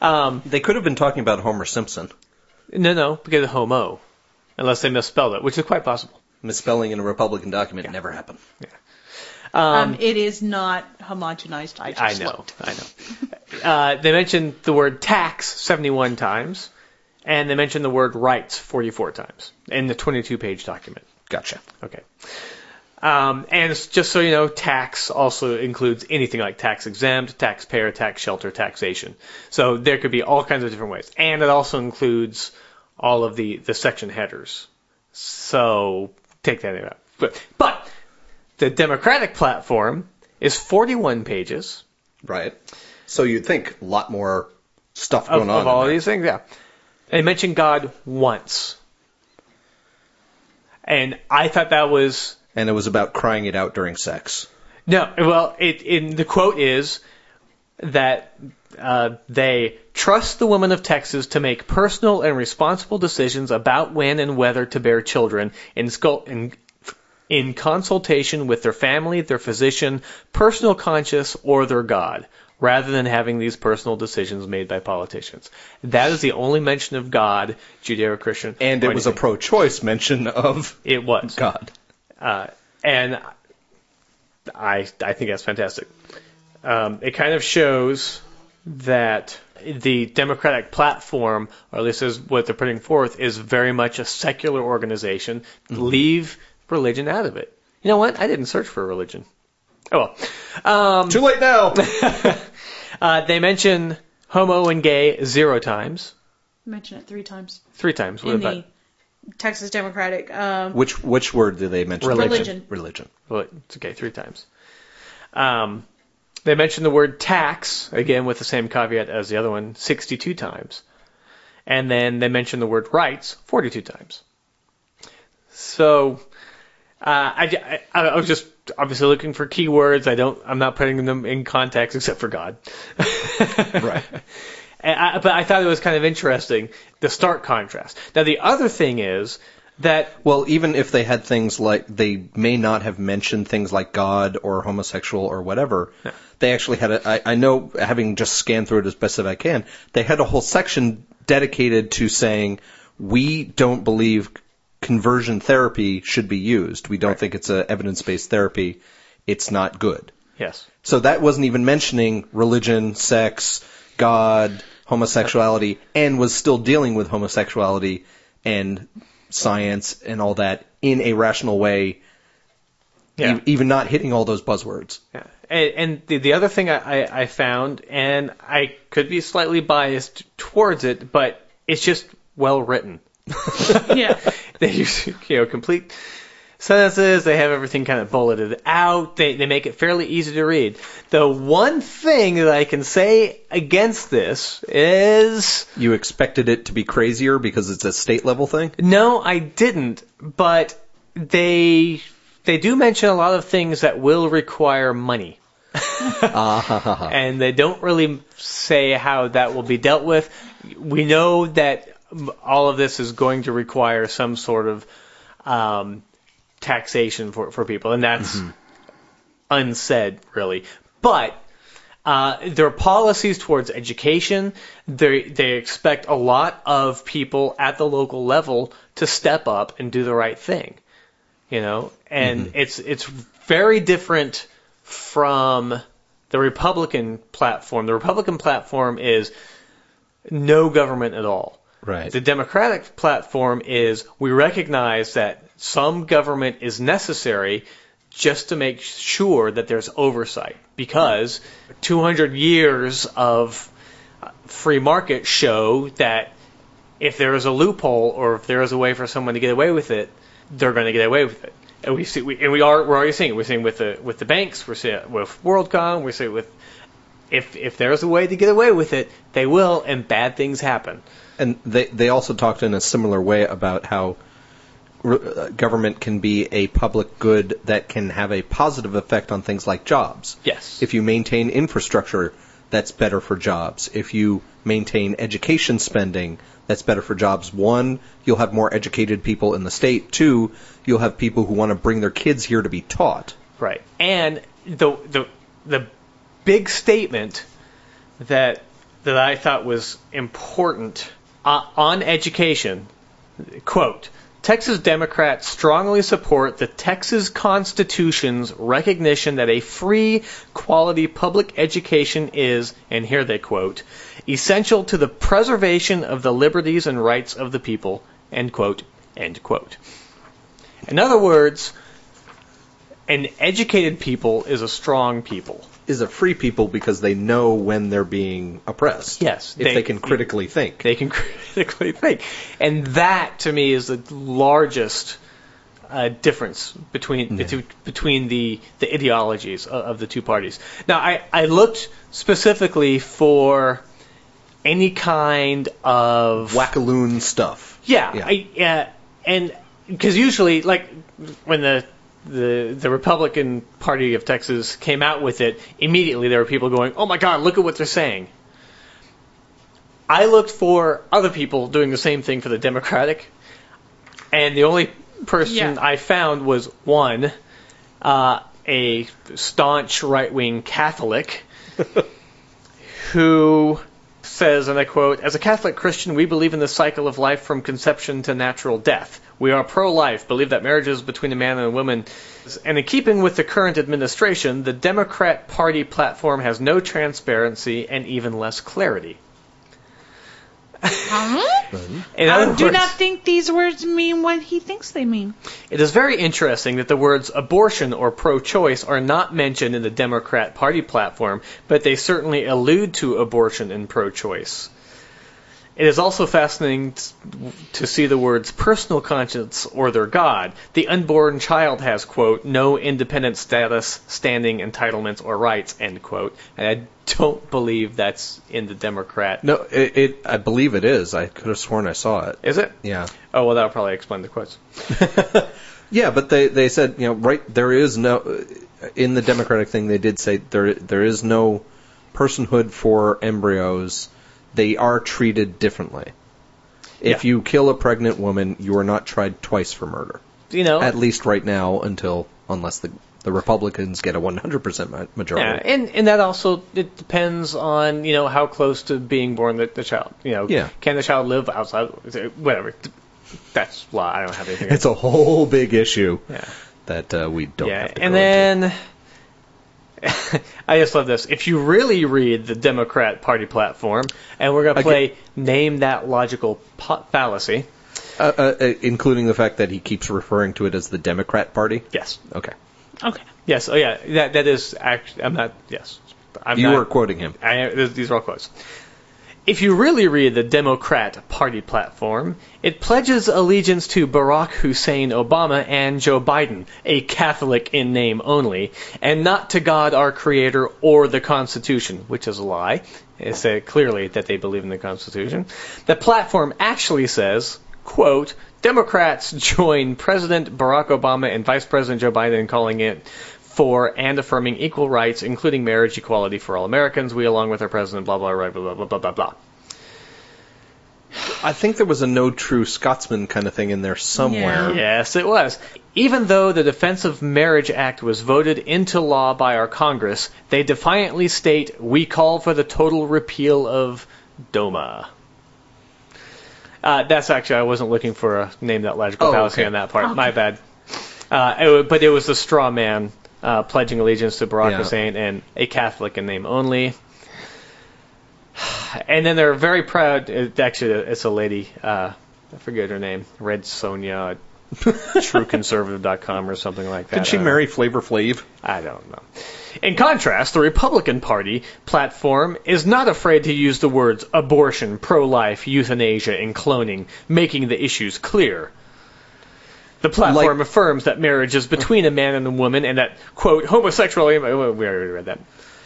um, They could have been talking about Homer Simpson. no, no, because of homo, unless they misspelled it, which is quite possible. Misspelling in a Republican document never happened. Um, it is not homogenized. I just I know, looked. I know. Uh, they mentioned the word tax 71 times, and they mentioned the word rights 44 times in the 22-page document. Gotcha. Okay. Um, and just so you know, tax also includes anything like tax exempt, taxpayer, tax shelter, taxation. So there could be all kinds of different ways. And it also includes all of the, the section headers. So take that out. But, but the Democratic platform is 41 pages Right. So you'd think a lot more stuff of, going on. of all these things. Yeah, they mention God once, and I thought that was And it was about crying it out during sex. no. Well, it in the quote is that uh, they trust the women of Texas to make personal and responsible decisions about when and whether to bear children in, sco- in, in consultation with their family, their physician, personal conscience, or their God, rather than having these personal decisions made by politicians. That is the only mention of God, Judeo-Christian. And it was a pro-choice mention of It was. God. Uh, and I I think that's fantastic. Um, it kind of shows that the Democratic platform, or at least is what they're putting forth, is very much a secular organization. Leave religion out of it. You know what? I didn't search for religion. Oh well. Um, Too late now. uh, they mention homo and gay zero times, Mention it three times three times. What in about? the Texas Democratic. Um, which which word do they mention? Religion. Religion. Well, it's okay, three times. Um, they mention the word tax, again with the same caveat as the other one, 62 times. And then they mention the word rights 42 times. So, uh, I, I, I was just obviously looking for keywords. I don't, I'm not putting them in context except for God. Right. I, but I thought it was kind of interesting, the stark contrast. Now the other thing is that Well, even if they had things like they may not have mentioned things like God or homosexual or whatever, they actually had a. I, I know, having just scanned through it as best as I can, they had a whole section dedicated to saying we don't believe conversion therapy should be used. We don't think it's a evidence-based therapy. It's not good. yes, So that wasn't even mentioning religion, sex, God, homosexuality, and was still dealing with homosexuality and science and all that in a rational way, yeah. e- even not hitting all those buzzwords. Yeah. And, and the, the other thing I, I, I found, and I could be slightly biased towards it, but it's just well written. yeah. They use you know complete sentences. They have everything kind of bulleted out. They they make it fairly easy to read. The one thing that I can say against this is You expected it to be crazier because it's a state level thing? no, I didn't. But they they do mention a lot of things that will require money. and they don't really say how that will be dealt with. We know that all of this is going to require some sort of um, taxation for, for people, and that's unsaid, really. But uh, their policies towards education, they they expect a lot of people at the local level to step up and do the right thing, you know, and it's it's very different from the Republican platform. The Republican platform is no government at all. Right. The Democratic platform is we recognize that some government is necessary just to make sure that there's oversight because 200 years of free market show that if there is a loophole or if there is a way for someone to get away with it, they're going to get away with it. And we see, we, and we are we're already seeing it. We're seeing with the with the banks. We're seeing it with WorldCom. We're seeing it with if if there's a way to get away with it, they will, and bad things happen. And they they also talked in a similar way about how uh, government can be a public good that can have a positive effect on things like jobs. Yes. If you maintain infrastructure, that's better for jobs. If you maintain education spending, that's better for jobs. One, you'll have more educated people in the state. Two, you'll have people who want to bring their kids here to be taught. Right. And the the the big statement that that I thought was important uh, on education, quote, Texas Democrats strongly support the Texas Constitution's recognition that a free, quality public education is, and here they quote, essential to the preservation of the liberties and rights of the people, end quote, end quote. In other words, an educated people is a strong people. Is a free people because they know when they're being oppressed. Yes, If they- they, can critically think. They can critically think. And that, to me, is the largest uh, difference between between, between the the ideologies of, of the two parties. Now, I I looked specifically for any kind of Wackaloon stuff. yeah, Yeah. I, yeah, and because usually, like when the the the Republican Party of Texas came out with it, immediately there were people going, "Oh my God, look at what they're saying." I looked for other people doing the same thing for the Democratic, and the only person Yeah. I found was one, uh, a staunch right wing Catholic, who says, and I quote, As a Catholic Christian, we believe in the cycle of life from conception to natural death. We are pro life, believe that marriages between a man and a woman. And in keeping with the current administration, the Democrat Party platform has no transparency and even less clarity. In I other do words, not think these words mean what he thinks they mean. it is very interesting that the words abortion or pro choice are not mentioned in the Democrat Party platform, but they certainly allude to abortion and pro choice. It is also fascinating to see the words personal conscience or their God. The unborn child has, quote, no independent status, standing, entitlements, or rights, end quote. And I don't believe that's in the Democrat. No, it, it. I believe it is. I could have sworn I saw it. Is it? Yeah. Oh, well, that'll probably explain the quotes. Yeah, but they they said you know right there is no in the democratic thing they did say there there is no personhood for embryos. They are treated differently. If Yeah. you kill a pregnant woman, you are not tried twice for murder. You know, At least right now, until unless the the Republicans get a 100% ma- Yeah, majority. and and that also it depends on you know how close to being born the, the child. You know, Yeah. can the child live outside? Whatever. That's why I don't have anything. It's a whole big issue yeah, that uh, we don't yeah, have to and go into. Then. I just love this. If you really read the Democrat Party platform, and we're going to Okay. play name that logical po- fallacy. Uh, uh, uh, including the fact that he keeps referring to it as the Democrat Party. Yes, Okay, Okay. yes, oh yeah, that that is actually. I'm not. Yes, I'm you not, were quoting him. I, these are all quotes. If you really read the Democrat Party platform, it pledges allegiance to Barack Hussein Obama and Joe Biden, a Catholic in name only, and not to God our Creator or the Constitution, which is a lie. It said clearly that they believe in the Constitution. The platform actually says, quote, Democrats join President Barack Obama and Vice President Joe Biden in calling it for and affirming equal rights, including marriage equality for all Americans. We, along with our president, blah blah blah blah blah blah blah blah. I think there was a no true Scotsman kind of thing in there somewhere. Yeah. Yes, it was. Even though the Defense of Marriage Act was voted into law by our Congress, they defiantly state, "We call for the total repeal of DOMA." Uh, that's actually I wasn't looking for a name that logical Oh, fallacy okay. on that part. My bad. Uh, it, but it was the straw man uh, pledging allegiance to Barack Yeah. Hussein and a Catholic in name only. And then they're very proud. It, actually, it's a lady. Uh, I forget her name. Red Sonia, TrueConservative.com or something like that. Did she marry Flavor Flav? I don't know. In contrast, the Republican Party platform is not afraid to use the words abortion, pro-life, euthanasia, and cloning, making the issues clear. The platform Like- affirms that marriage is between a man and a woman, and that quote homosexuality. well, We already read that.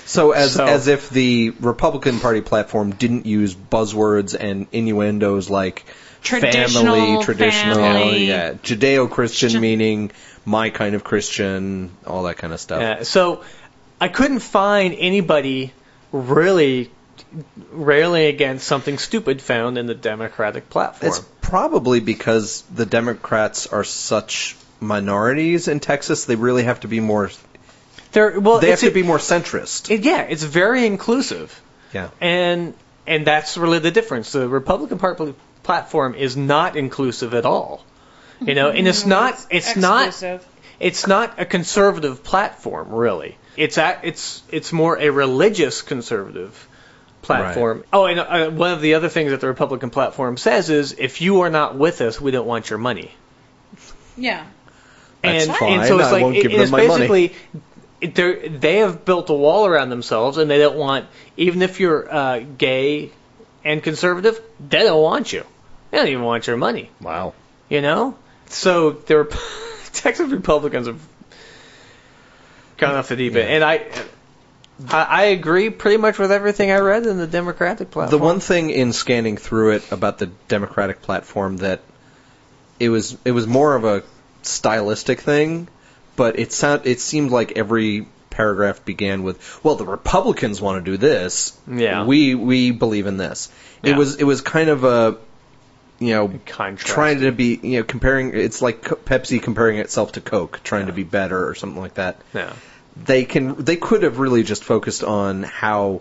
So as So- as if the Republican Party platform didn't use buzzwords and innuendos like Traditional, family, traditional, family. yeah, Judeo-Christian Christian. meaning my kind of Christian, all that kind of stuff. Uh, so I couldn't find anybody really railing against something stupid found in the Democratic platform. It's probably because the Democrats are such minorities in Texas. They really have to be more. They're, well, They have to a- be more centrist. it- yeah, it's very inclusive. yeah. and and that's really the difference. The Republican Party platform is not inclusive at all. You know, and it's mm-hmm. not it's not it's not a conservative platform really. It's a, it's it's more a religious conservative platform. Oh, and uh, one of the other things that the Republican platform says is if you are not with us, we don't want your money. Yeah. That's and, fine. and so it's I like won't it- give it's them my money. basically it- they're- they have built a wall around themselves, and they don't want even if you're uh, gay and conservative, they don't want you. They don't even want your money. Wow. You know. So the Rep- Texas Republicans have gone off the deep end, and I, I, I agree pretty much with everything I read in the Democratic platform. The one thing in scanning through it about the Democratic platform that it was it was more of a stylistic thing, but it sound it seemed like every paragraph began with, "Well, the Republicans want to do this. Yeah. we we believe in this." It was it was kind of a you know Contrast. trying to be you know comparing it's like Pepsi comparing itself to Coke, trying to be better or something like that Yeah. They can they could have really just focused on how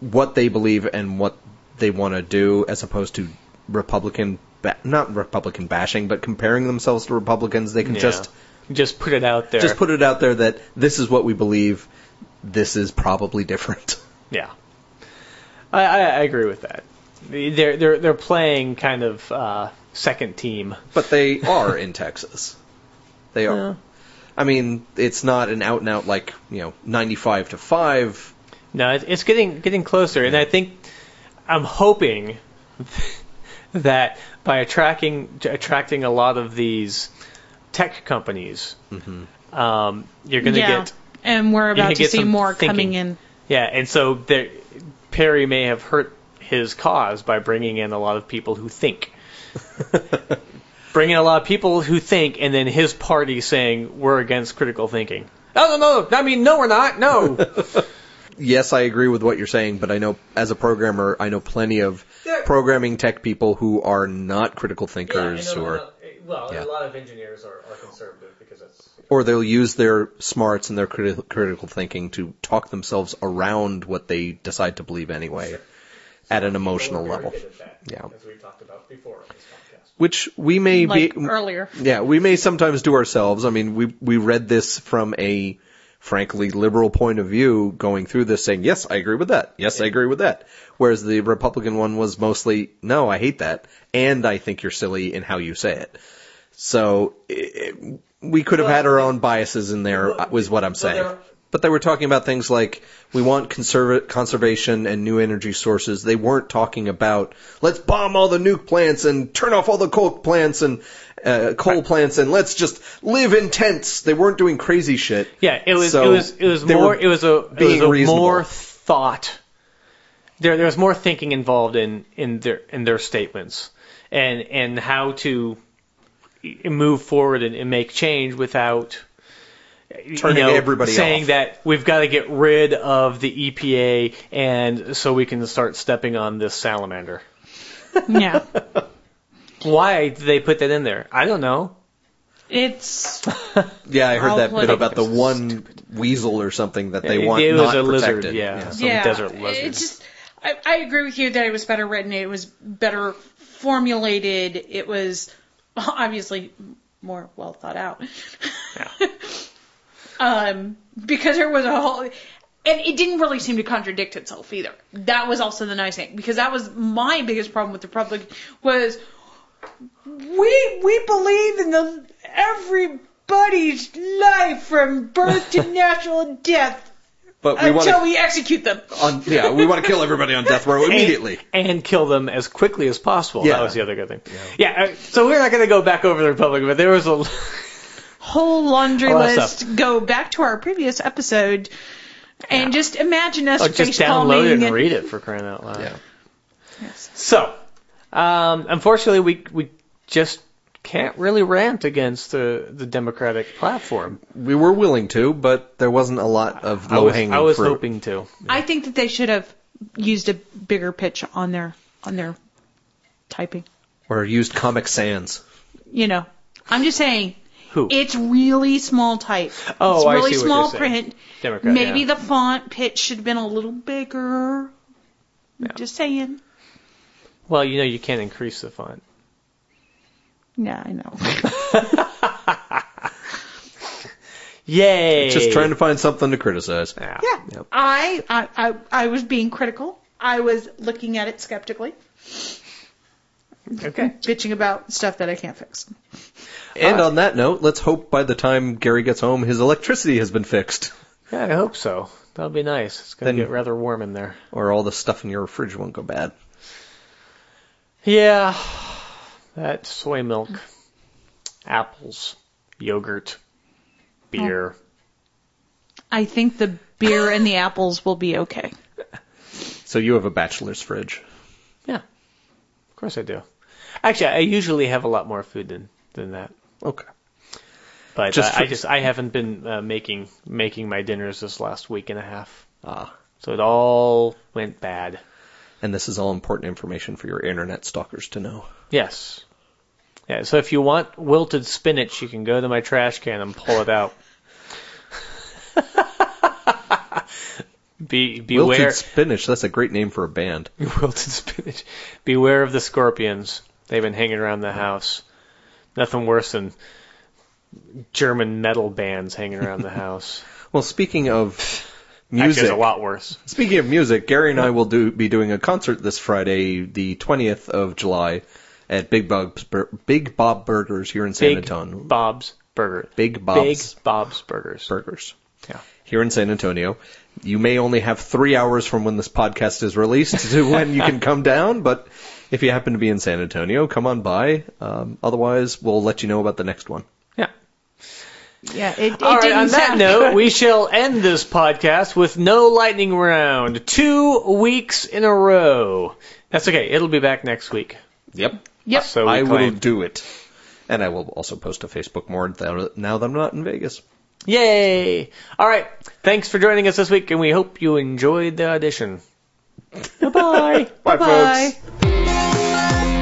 what they believe and what they want to do as opposed to republican ba- not republican bashing but comparing themselves to republicans they can Yeah. just just put it out there. just put it out there that this is what we believe this is probably different Yeah, I, I, I agree with that. They're they're they're playing kind of uh, second team. but they are in texas they are Yeah. I mean it's not an out and out like you know 95 to 5 No, it's getting getting closer, and I think I'm hoping that by attracting attracting a lot of these tech companies, um, you're going to yeah. get and we're about to see more thinking. coming in. yeah, and so there, Perry may have hurt his cause by bringing in a lot of people who think. bringing a lot of people who think, and then his party saying we're against critical thinking. Oh no, no! I mean, no, we're not. No. yes, I agree with what you're saying, but I know as a programmer, I know plenty of Yeah. programming tech people who are not critical thinkers, who are, well, Yeah. a lot of engineers are, are conservative because that's or they'll use their smarts and their criti- critical thinking to talk themselves around what they decide to believe anyway, at an emotional level. Yeah. as we talked about before on this podcast. Which we may Like be, earlier. yeah, we may sometimes do ourselves. I mean, we we read this from a frankly liberal point of view, going through this, saying yes, I agree with that. Yes, I agree with that. Whereas the Republican one was mostly no, I hate that, and I think you're silly in how you say it. So it, we could have had our own biases in there, uh, was what I'm saying. But they were talking about things like we want conserva- conservation and new energy sources. They weren't talking about let's bomb all the nuke plants and turn off all the coal plants and uh, coal plants and let's just live in tents. They weren't doing crazy shit. Yeah, it was So it was it was more it was a it being was a reasonable. more thought. There there was more thinking involved in in their in their statements and and how to move forward and, and make change without Turning you know, everybody saying off. that we've got to get rid of the EPA and so we can start stepping on this salamander. Yeah. Why did they put that in there? I don't know. It's Yeah, I heard All that bit about the one weasel or something that they It- want it was not a lizard, protected. yeah. Some yeah. desert lizard. It's just I, I agree with you that it was better written. It was better formulated. It was obviously more well thought out. Yeah. um, because there was a whole, and it didn't really seem to contradict itself either. That was also the nice thing because that was my biggest problem with the Republic was we we believe in the everybody's life from birth to natural death But we want until to, we execute them. on, yeah, we want to kill everybody on death row immediately. and, and kill them as quickly as possible. Yeah. That was the other good thing. Yeah. uh, so we're not going to go back over the Republic, but there was a whole laundry A lot of list. Go back to our previous episode and just imagine us oh, just face download it palming. and read it for crying out loud. Yeah. Yes. So, um, unfortunately, we we just can't really rant against the the Democratic platform. We were willing to, but there wasn't a lot of low hanging fruit. I was fruit. hoping to. I think that they should have used a bigger pitch on their on their typing. Or used Comic Sans. You know, I'm just saying. Who? It's really small type. Oh, it's I really see what small you're saying. print. Democrat. Maybe yeah. the font pitch should have been a little bigger. Just saying. well, you know, you can't increase the font. Yeah, I know. Yay! Just trying to find something to criticize. Yeah. Yeah, Yep. I, I, I, I was being critical. I was looking at it skeptically, Okay. bitching about stuff that I can't fix. And uh, on that note, let's hope by the time Gary gets home, his electricity has been fixed. Yeah, I hope so. That'll be nice. It's gonna get rather warm in there. Or all the stuff in your fridge won't go bad. Yeah, that soy milk, apples. yogurt, beer. I think the beer and the apples will be okay. So you have a bachelor's fridge. Yeah, of course I do. Actually, I usually have a lot more food than than that. Okay. But Just uh, for- I just I haven't been uh, making making my dinners this last week and a half, Ah. so it all went bad. And this is all important information for your internet stalkers to know. Yes. Yeah. So if you want wilted spinach, you can go to my trash can and pull it out. Be beware Wilted spinach. That's a great name for a band. wilted spinach. Beware of the scorpions. They've been hanging around the house. Nothing worse than German metal bands hanging around the house. Well, speaking of music, it's a lot worse. speaking of music, Gary and I will do be doing a concert this Friday, the 20th of July, at Big Bob's Bur- Big Bob Burgers here in San Big Antonio. Bob's Burger. Big Bob's Big Bob's Burgers. Burgers. Yeah. Here in San Antonio. You may only have three hours from when this podcast is released to when you can come down, but if you happen to be in San Antonio, come on by. Um, otherwise, we'll let you know about the next one. Yeah. Yeah, it, it All right, didn't on that sound note, good. we shall end this podcast with no lightning round. Two weeks in a row. That's okay. It'll be back next week. Yep. Yep. So we I will do it. And I will also post to Facebook more now that I'm not in Vegas. Yay! All right. Thanks for joining us this week, and we hope you enjoyed the audition. Bye-bye. Bye, Bye.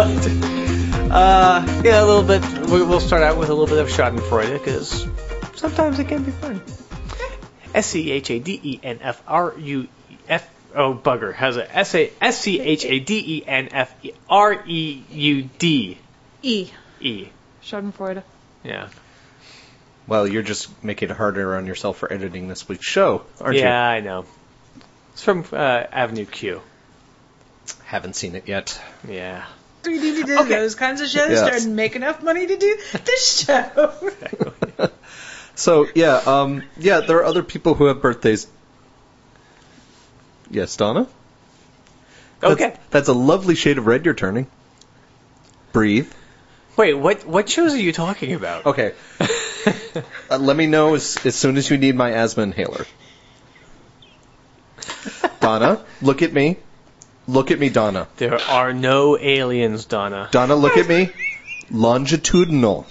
Uh, yeah, a little bit. we- We'll start out with a little bit of Schadenfreude because sometimes it can be fun. S C H A D E N F R U F. Oh, bugger. Has a S A S C H A D E N F E R E U D E. E. Schadenfreude. Yeah. Well, you're just making it harder on yourself for editing this week's show, aren't yeah, I know. It's from uh, Avenue Q. Haven't seen it yet. Yeah. We need to do Okay. those kinds of shows Yes. to make enough money to do this show. So yeah, um, yeah, there are other people who have birthdays. Yes, Donna. That's- Okay. that's a lovely shade of red you're turning. Breathe. Wait, what what shows are you talking about? Okay. uh, let me know as, as soon as you need my asthma inhaler. Donna, look at me. Look at me, Donna. There are no aliens, Donna. Donna, look at me. Longitudinal.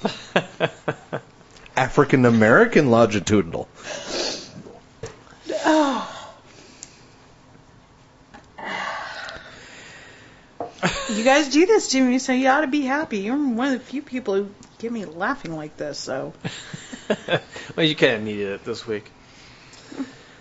African American longitudinal. you guys do this to me, so you ought to be happy. You're one of the few people who get me laughing like this. So Well, you kind of needed it this week.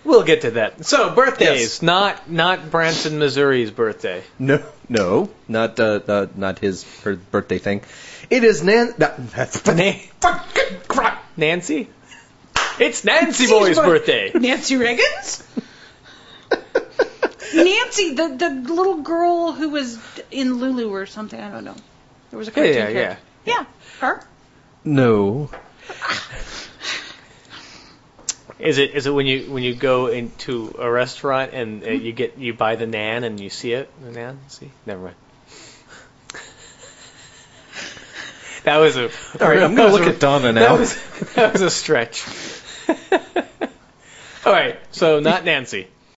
We'll get to that. So birthdays, Yes. not not Branson, Missouri's birthday. No, no, not uh, uh, not his her birthday thing. It is Nan. That, that's Na- fucking crap. Nancy. It's Nancy Boy's birthday. Nancy Reagan's. Nancy, the the little girl who was in Lulu or something. I don't know. There was a cartoon. Yeah, cartoon yeah. Yeah, her. No. Is it is it when you when you go into a restaurant and uh, you get you buy the nan and you see it the nan see never mind. That was a. All right, I'm gonna look at Donna now. That was that was a stretch. All right, so not Nancy.